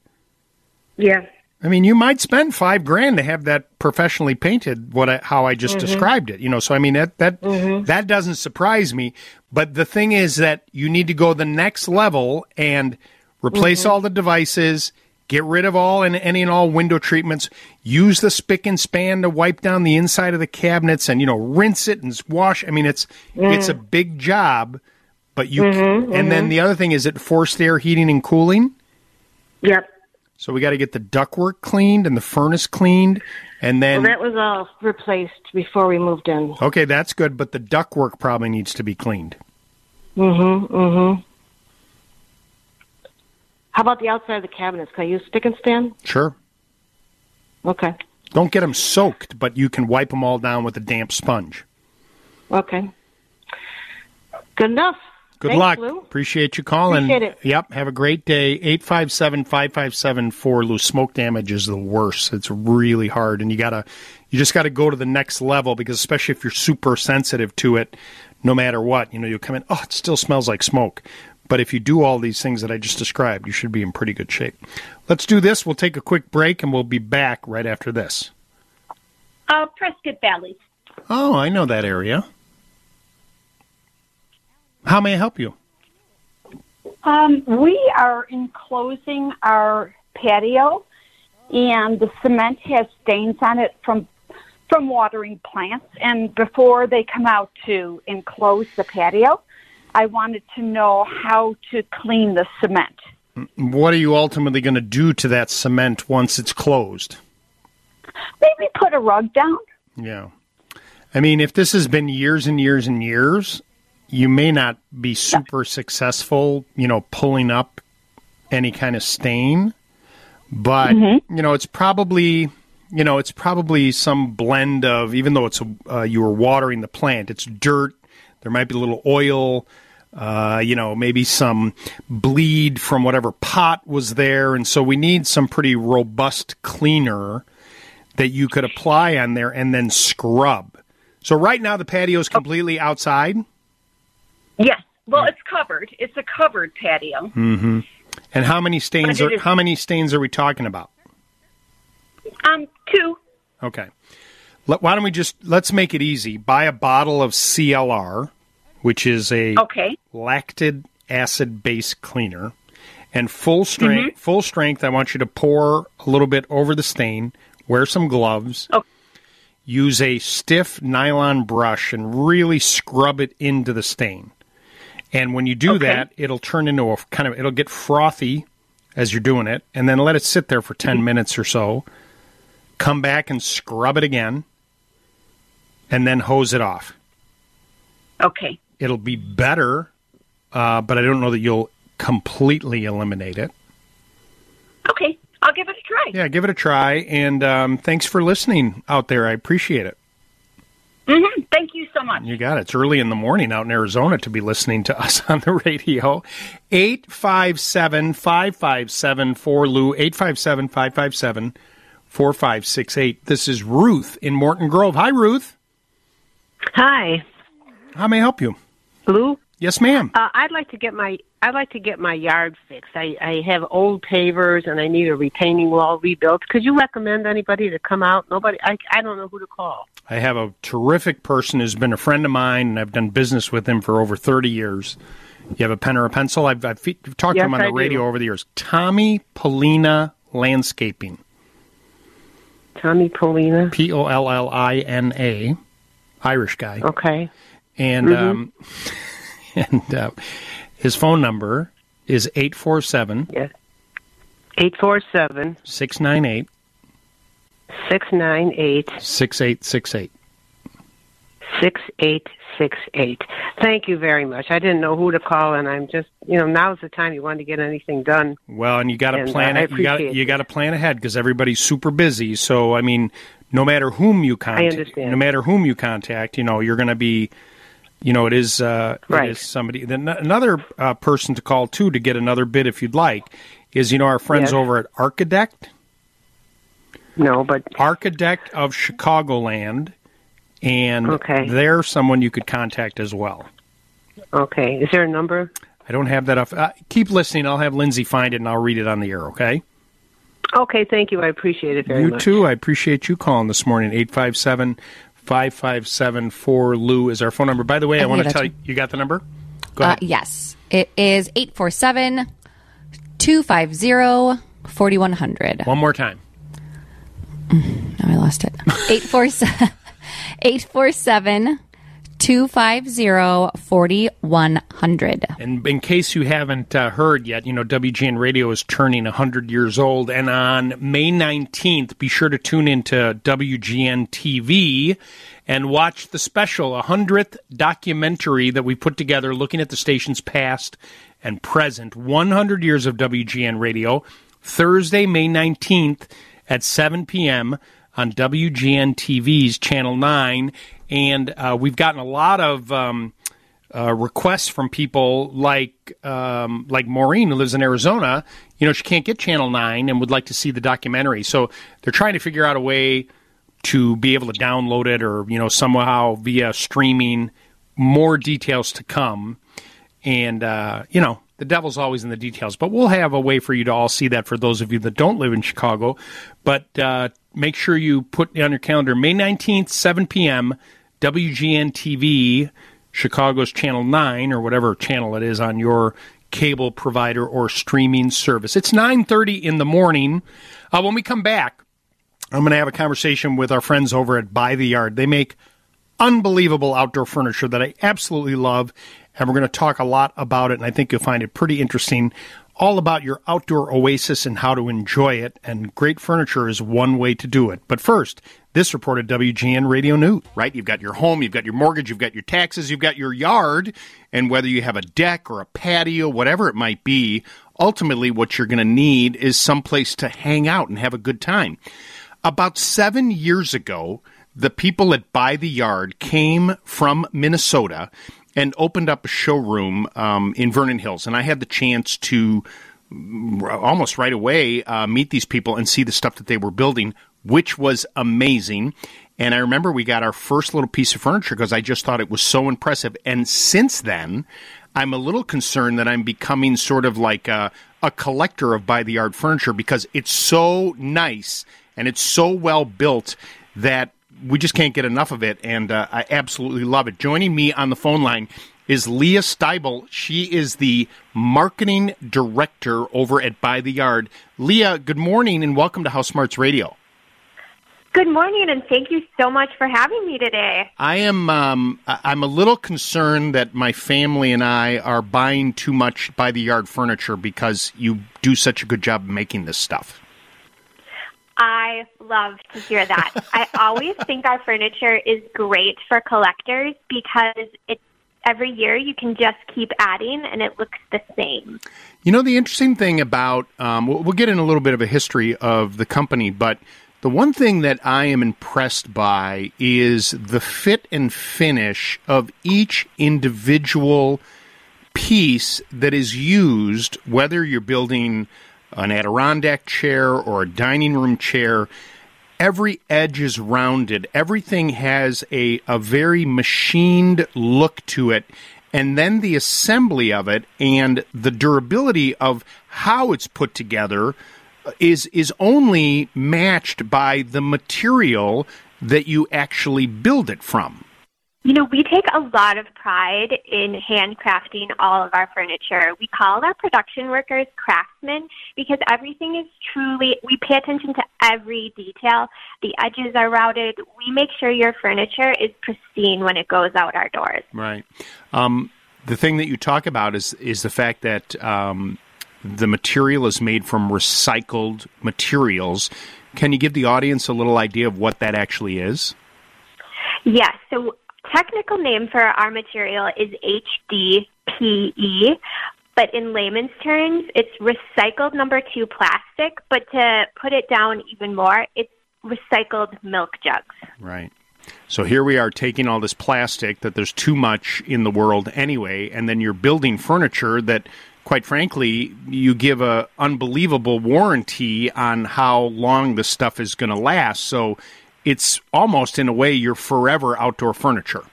Yeah. I mean, you might spend five grand to have that professionally painted. What I, how I just Mhm. described it, you know. So I mean that that Mhm. that doesn't surprise me. But the thing is that you need to go the next level and replace Mhm. all the devices, get rid of all and any and all window treatments. Use the spick and span to wipe down the inside of the cabinets, and you know, rinse it and wash. I mean, it's it's a Mm. big job. But you Mhm, and then mhm. the other thing is it forced air heating and cooling. Yep. So we got to get the ductwork cleaned and the furnace cleaned, and then well, that was all replaced before we moved in. okay, that's good. But the ductwork probably needs to be cleaned. Mm-hmm. Mm-hmm. How about the outside of the cabinets? Can I use stick and stand? Sure. Okay. Don't get them soaked, but you can wipe them all down with a damp sponge. Okay. Good enough. Good Thanks, luck. Lou. Appreciate you calling. Appreciate it. Yep. Have a great day. 857 557 4 Lou. Smoke damage is the worst. It's really hard. And you got to, you just got to go to the next level because, especially if you're super sensitive to it, no matter what, you know, you'll come in, oh, it still smells like smoke. But if you do all these things that I just described, you should be in pretty good shape. Let's do this. We'll take a quick break and we'll be back right after this. Uh, Prescott Valley. Oh, I know that area. How may I help you? Um, we are enclosing our patio, and the cement has stains on it from from watering plants. And before they come out to enclose the patio, I wanted to know how to clean the cement. What are you ultimately going to do to that cement once it's closed? Maybe put a rug down. Yeah. I mean, if this has been years and years and years, you may not be super successful, you know, pulling up any kind of stain, but Mm-hmm. you know, it's probably, you know, it's probably some blend of even though it's uh, you were watering the plant, it's dirt. There might be a little oil, uh, you know, maybe some bleed from whatever pot was there, and so we need some pretty robust cleaner that you could apply on there and then scrub. So right now the patio is completely outside. Yes. Well, it's covered. It's a covered patio. Mm-hmm. And how many stains are how many stains are we talking about? Um, two. Okay. Let, why don't we just let's make it easy. Buy a bottle of CLR, which is a Okay. lactic acid base cleaner, and full strength. Full strength. I want you to pour a little bit over the stain. Wear some gloves. Okay. Use a stiff nylon brush and really scrub it into the stain. And when you do Okay. that, it'll turn into a kind of it'll get frothy as you're doing it, and then let it sit there for 10 minutes or so. Come back and scrub it again, and then hose it off. Okay. It'll be better, uh, but I don't know that you'll completely eliminate it. Okay. I'll give it a try. Yeah, give it a try, and um, thanks for listening out there. I appreciate it. Hmm Thank you so much. You got it. It's early in the morning out in Arizona to be listening to us on the radio. 857 557 4 Lou, 857 557 4568. This is Ruth in Morton Grove. Hi, Ruth. Hi, How may I help you? Lou. Yes, ma'am. Uh, I'd like to get my I'd like to get my yard fixed. I, I have old pavers and I need a retaining wall rebuilt. Could you recommend anybody to come out? Nobody. I I don't know who to call. I have a terrific person who's been a friend of mine, and I've done business with him for over 30 years. You have a pen or a pencil? I've, I've talked to him on the I do. radio over the years. Tommy Pollina Landscaping. Tommy Pollina. P O L L I N A. Irish guy. Okay. And Mhm. um, and uh, his phone number is 847 Yes. 847 698 six nine eight 6868. six eight six eight. Thank you very much. I didn't know who to call, and I'm just you know now's the time you want to get anything done. Well, and you got to plan uh, it. You got you got to plan ahead because everybody's super busy. So I mean, no matter whom you contact, no matter whom you contact, you know you're going to be, you know, it is uh, Right. it is somebody. Then another uh, person to call too to get another bid if you'd like is you know our friends Yes. over at Architect. No, but Architect of Chicagoland, and Okay. they're someone you could contact as well. Okay, is there a number? I don't have that. Off. Uh, keep listening. I'll have Lindsay find it and I'll read it on the air. Okay. Okay, thank you. I appreciate it very you much. too. I appreciate you calling this morning. 857 557 4 is our phone number. By the way, I, I want to tell you, you got the number? Go Uh, yes. It is 847 250 4100. One more time. Now I lost it. 847 847 250 4100. And in case you haven't uh, heard yet, you know, WGN Radio is turning 100 years old. And on May 19th, be sure to tune into WGN TV and watch the special 100th documentary that we put together looking at the station's past and present. 100 years of WGN Radio. Thursday, May 19th at 7 p.m. on WGN TV's Channel 9. And uh, we've gotten a lot of. Um, uh, requests from people like um, like Maureen who lives in Arizona. You know, she can't get Channel Nine and would like to see the documentary. So they're trying to figure out a way to be able to download it or you know somehow via streaming. More details to come, and uh, you know the devil's always in the details. But we'll have a way for you to all see that for those of you that don't live in Chicago. But uh, make sure you put on your calendar May nineteenth, seven p.m. WGN TV. Chicago's Channel 9 or whatever channel it is on your cable provider or streaming service. It's 9:30 in the morning. Uh, when we come back, I'm going to have a conversation with our friends over at By the Yard. They make unbelievable outdoor furniture that I absolutely love, and we're going to talk a lot about it and I think you'll find it pretty interesting. All about your outdoor oasis and how to enjoy it, and great furniture is one way to do it. But first, this report reported WGN Radio News, right? You've got your home, you've got your mortgage, you've got your taxes, you've got your yard, and whether you have a deck or a patio, whatever it might be, ultimately what you're going to need is someplace to hang out and have a good time. About seven years ago, the people at By the Yard came from Minnesota and opened up a showroom um, in Vernon Hills, and I had the chance to almost right away uh, meet these people and see the stuff that they were building, which was amazing. And I remember we got our first little piece of furniture because I just thought it was so impressive. And since then, I'm a little concerned that I'm becoming sort of like a, a collector of by the yard furniture because it's so nice and it's so well built that we just can't get enough of it. And uh, I absolutely love it. Joining me on the phone line is Leah Steibel. She is the marketing director over at By the Yard. Leah, good morning and welcome to House Smarts Radio. Good morning, and thank you so much for having me today. I am um, I'm a little concerned that my family and I are buying too much by the yard furniture because you do such a good job of making this stuff. I love to hear that. I always think our furniture is great for collectors because it every year you can just keep adding and it looks the same. You know, the interesting thing about, um, we'll, we'll get in a little bit of a history of the company, but the one thing that I am impressed by is the fit and finish of each individual piece that is used, whether you're building an Adirondack chair or a dining room chair. Every edge is rounded. Everything has a, a very machined look to it. And then the assembly of it and the durability of how it's put together is is only matched by the material that you actually build it from. You know, we take a lot of pride in handcrafting all of our furniture. We call our production workers craftsmen because everything is truly, we pay attention to every detail. The edges are routed. We make sure your furniture is pristine when it goes out our doors. Right. Um, the thing that you talk about is is the fact that um, the material is made from recycled materials, Can you give the audience a little idea of what that actually is? Yes. So technical name for our material is HDPE, but in layman's terms, it's recycled number two plastic. But to put it down even more, it's recycled milk jugs. Right. So here we are taking all this plastic that there's too much in the world anyway, and then you're building furniture that, quite frankly, you give a unbelievable warranty on how long the stuff is going to last. So it's almost in a way your forever outdoor furniture.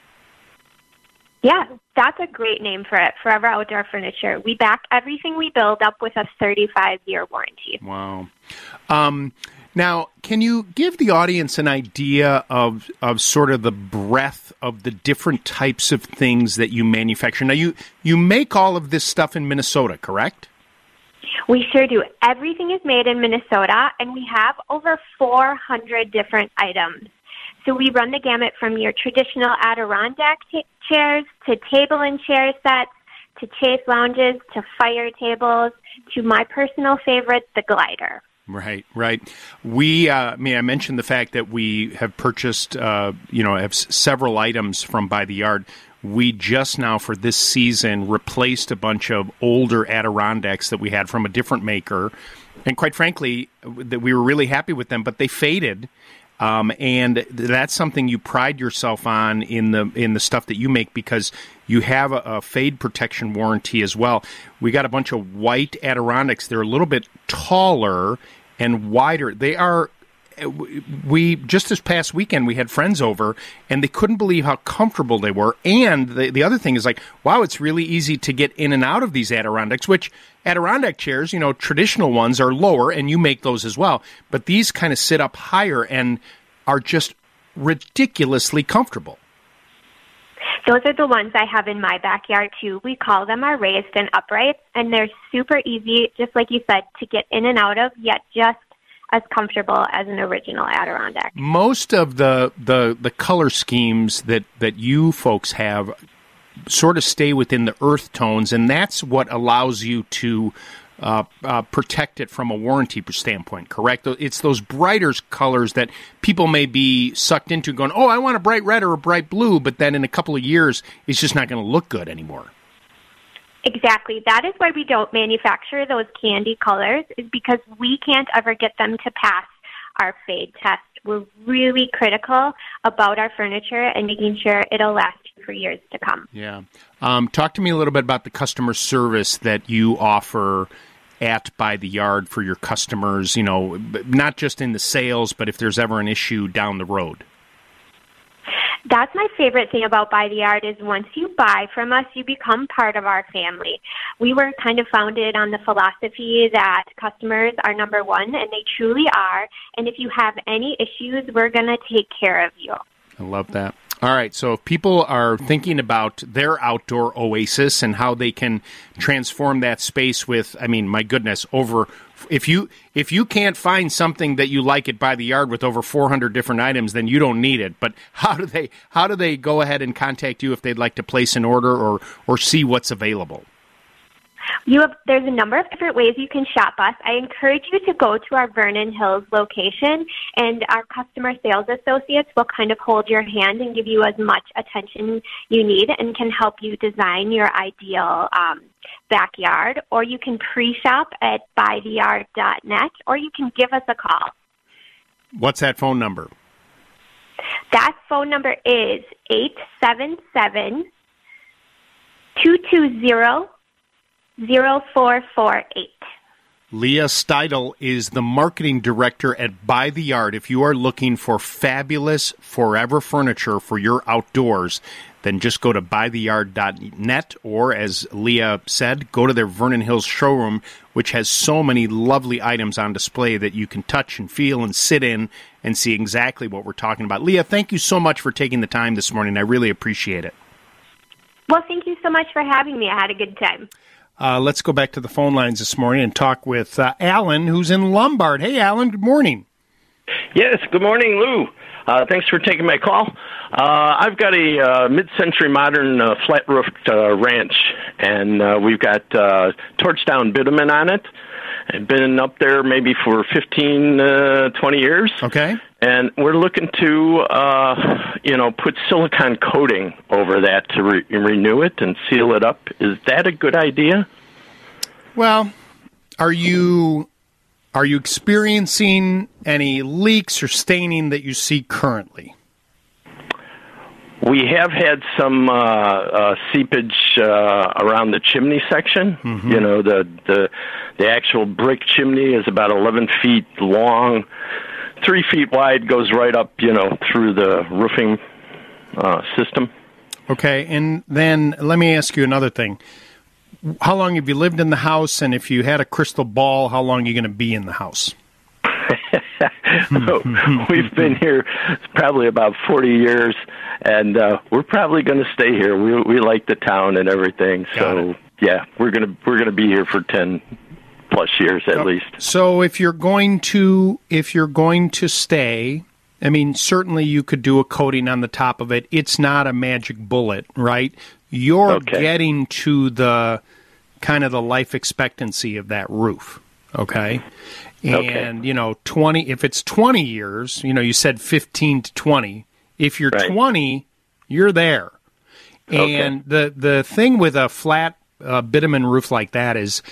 Yeah, that's a great name for it. Forever Outdoor Furniture. We back everything we build up with a 35 year warranty. Wow. Um, now, can you give the audience an idea of of sort of the breadth of the different types of things that you manufacture? Now, you you make all of this stuff in Minnesota, correct? We sure do. Everything is made in Minnesota, and we have over 400 different items. So we run the gamut from your traditional Adirondack t- chairs to table and chair sets to chase lounges to fire tables to my personal favorite, the glider. Right, right. We, uh, I mean, I mentioned the fact that we have purchased, uh, you know, have s- several items from By the Yard. We just now for this season replaced a bunch of older Adirondacks that we had from a different maker, and quite frankly, that we were really happy with them, but they faded. Um, and that's something you pride yourself on in the in the stuff that you make because you have a, a fade protection warranty as well. We got a bunch of white Adirondacks. They're a little bit taller and wider. They are. Uh, we just this past weekend we had friends over and they couldn't believe how comfortable they were. And the the other thing is like, wow, it's really easy to get in and out of these Adirondacks. Which Adirondack chairs, you know, traditional ones are lower, and you make those as well. But these kind of sit up higher and are just ridiculously comfortable. Those are the ones I have in my backyard too. We call them our raised and uprights, and they're super easy, just like you said, to get in and out of, yet just as comfortable as an original Adirondack. Most of the the, the color schemes that, that you folks have sort of stay within the earth tones, and that's what allows you to uh, uh, protect it from a warranty standpoint, correct? It's those brighter colors that people may be sucked into going, oh, I want a bright red or a bright blue, but then in a couple of years, it's just not going to look good anymore. Exactly. That is why we don't manufacture those candy colors, is because we can't ever get them to pass our fade test. We're really critical about our furniture and making sure it'll last for years to come. Yeah. Um, talk to me a little bit about the customer service that you offer at by the yard for your customers, you know, not just in the sales, but if there's ever an issue down the road. That's my favorite thing about By the Yard is once you buy from us, you become part of our family. We were kind of founded on the philosophy that customers are number one, and they truly are. And if you have any issues, we're going to take care of you. I love that. All right, so if people are thinking about their outdoor oasis and how they can transform that space with, I mean, my goodness, over if you if you can't find something that you like it by the yard with over 400 different items, then you don't need it. But how do they how do they go ahead and contact you if they'd like to place an order or or see what's available? You have there's a number of different ways you can shop us. I encourage you to go to our Vernon Hills location and our customer sales associates will kind of hold your hand and give you as much attention you need and can help you design your ideal um, backyard or you can pre-shop at bytheyard.net or you can give us a call. What's that phone number? That phone number is 877 220 0448. Leah Steidel is the marketing director at By the Yard. If you are looking for fabulous forever furniture for your outdoors, then just go to bytheyard.net or, as Leah said, go to their Vernon Hills showroom, which has so many lovely items on display that you can touch and feel and sit in and see exactly what we're talking about. Leah, thank you so much for taking the time this morning. I really appreciate it. Well, thank you so much for having me. I had a good time. Uh, let's go back to the phone lines this morning and talk with uh, Alan, who's in Lombard. Hey, Alan, good morning. Yes, good morning, Lou. Uh, thanks for taking my call. Uh, I've got a uh, mid-century modern uh, flat-roofed uh, ranch, and uh, we've got uh, torch-down bitumen on it. I've been up there maybe for 15, uh, 20 years. Okay. And we're looking to, uh, you know, put silicone coating over that to re- renew it and seal it up. Is that a good idea? Well, are you are you experiencing any leaks or staining that you see currently? We have had some uh, uh, seepage uh, around the chimney section. You know, the the the actual brick chimney is about 11 feet long, three feet wide, goes right up, you know, through the roofing uh, system. Okay, and then let me ask you another thing. How long have you lived in the house? And if you had a crystal ball, how long are you going to be in the house? We've been here probably about 40 years, and uh, we're probably going to stay here. We we like the town and everything, so yeah, we're gonna we're gonna be here for 10 plus years at least. So if you're going to if you're going to stay, I mean certainly you could do a coating on the top of it. It's not a magic bullet, right? You're getting to the kind of the life expectancy of that roof, okay? And you know, 20 if it's 20 years, you know, you said 15 to 20. If you're 20, you're there. And the the thing with a flat uh, bitumen roof like that is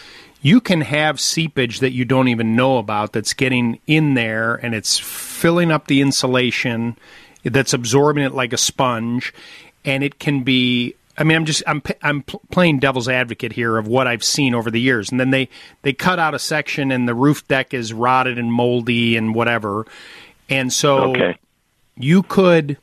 you can have seepage that you don't even know about that's getting in there and it's filling up the insulation that's absorbing it like a sponge. And it can be I mean I'm just I'm I'm playing devil's advocate here of what I've seen over the years. And then they they cut out a section and the roof deck is rotted and moldy and whatever. And so Okay. you could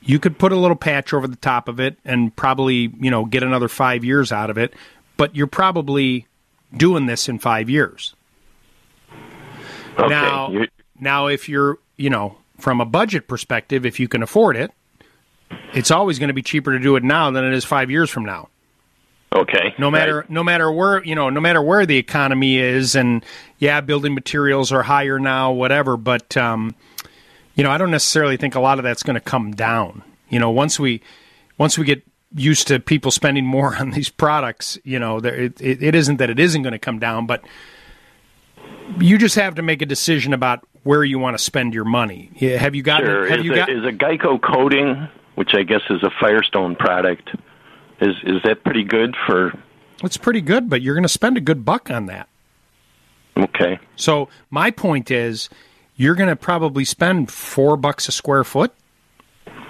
you could put a little patch over the top of it and probably you know get another five years out of it. But you're probably doing this in five years Okay. now You- now if you're you know from a budget perspective if you can afford it it's always going to be cheaper to do it now than it is five years from now Okay. no matter no matter where you know no matter where the economy is and yeah building materials are higher now whatever but um, you know I don't necessarily think a lot of that's going to come down you know once we once we get used to people spending more on these products you know there, it, it, it isn't that it isn't going to come down but you just have to make a decision about where you want to spend your money have you got Sure. have is, you a, got is a Gaco coating, which I guess is a Firestone product, is is that pretty good for? it's pretty good but you're going to spend a good buck on that Okay. So my point is, you're going to probably spend four bucks a square foot,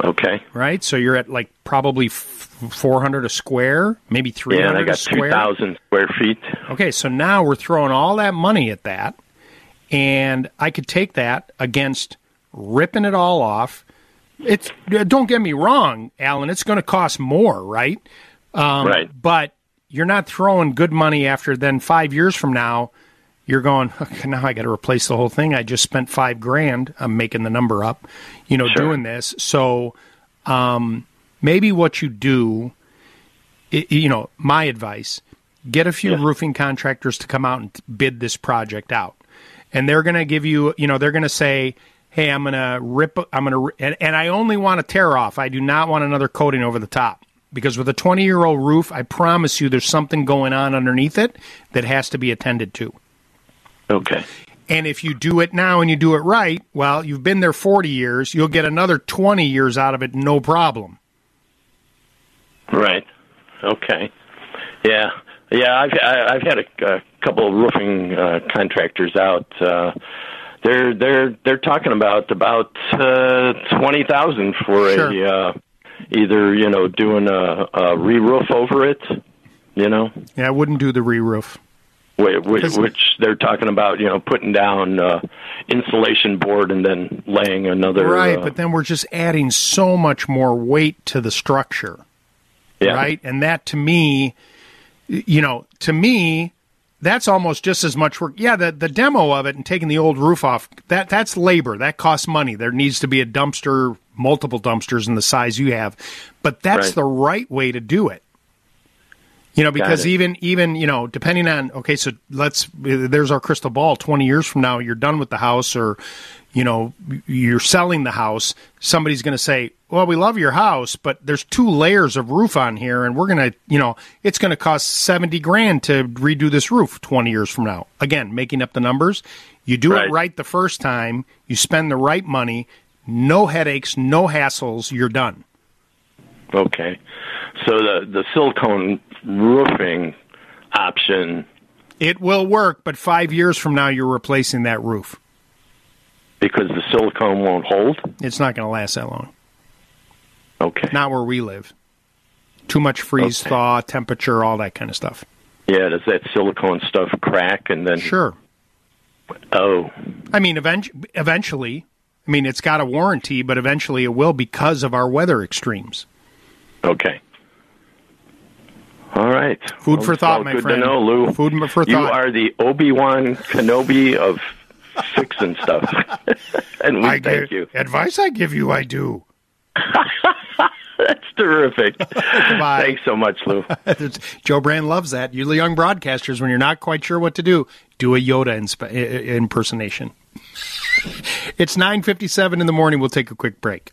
Okay. right? So you're at like probably four hundred a square, maybe three Yeah, and I got two square. square feet. Okay, so now we're throwing all that money at that, and I could take that against ripping it all off. It's don't get me wrong, Alan. It's going to cost more, right? Um, Right. But you're not throwing good money after. Then five years from now, you're going. Okay, now I got to replace the whole thing. I just spent five grand. I'm making the number up, you know, doing this. So um, maybe what you do, i you know, my advice: get a few roofing contractors to come out and bid this project out, and they're going to give you, you know, they're going to say. Hey, I'm gonna rip. I'm gonna, and, and I only want a tear off. I do not want another coating over the top because with a 20 year old roof, I promise you, there's something going on underneath it that has to be attended to. Okay. And if you do it now and you do it right, well, you've been there 40 years, you'll get another 20 years out of it, no problem. Right. Okay. Yeah. Yeah. I've I, I've had a, a couple of roofing uh, contractors out. Uh, they're they're they're talking about about uh, twenty thousand for a uh, either you know doing a, a re-roof over it, you know, Yeah, I wouldn't do the re-roof. Whi- which, which they're talking about you know putting down uh, insulation board and then laying another right, uh, but then we're just adding so much more weight to the structure. Yeah. Right? And that to me, you know, to me, that's almost just as much work. Yeah, the the demo of it and taking the old roof off, that that's labor. That costs money. There needs to be a dumpster, multiple dumpsters in the size you have. But that's Right. the right way to do it. You know, because even even you know, depending on okay, so let's there's our crystal ball. Twenty years from now, you're done with the house, or you know, you're selling the house, somebody's going to say, "Well, we love your house, but there's two layers of roof on here, and we're going to, you know, it's going to cost seventy grand to redo this roof twenty years from now." Again, making up the numbers. You do it right the first time. You spend the right money. No headaches, no hassles. You're done. Okay. So the the silicone roofing option It will work, but five years from now, you're replacing that roof. because the silicone won't hold. It's not going to last that long. Okay. Not where we live. Too much freeze Okay. thaw, temperature, all that kind of stuff. Yeah, does that silicone stuff crack and then? Sure. Oh, I mean, event- eventually, I mean, it's got a warranty, but eventually it will because of our weather extremes. okay. All right. Food for thought, well, my good friend. to know, Lou. Food for thought. You are the Obi Wan Kenobi of fixing stuff, and we I thank give- you. Advice I give you, I do. That's terrific. Thanks so much, Lou. Joe Brand loves that. You the young broadcasters, when you're not quite sure what to do, do a Yoda insp- impersonation. It's 9:57 in the morning. We'll take a quick break.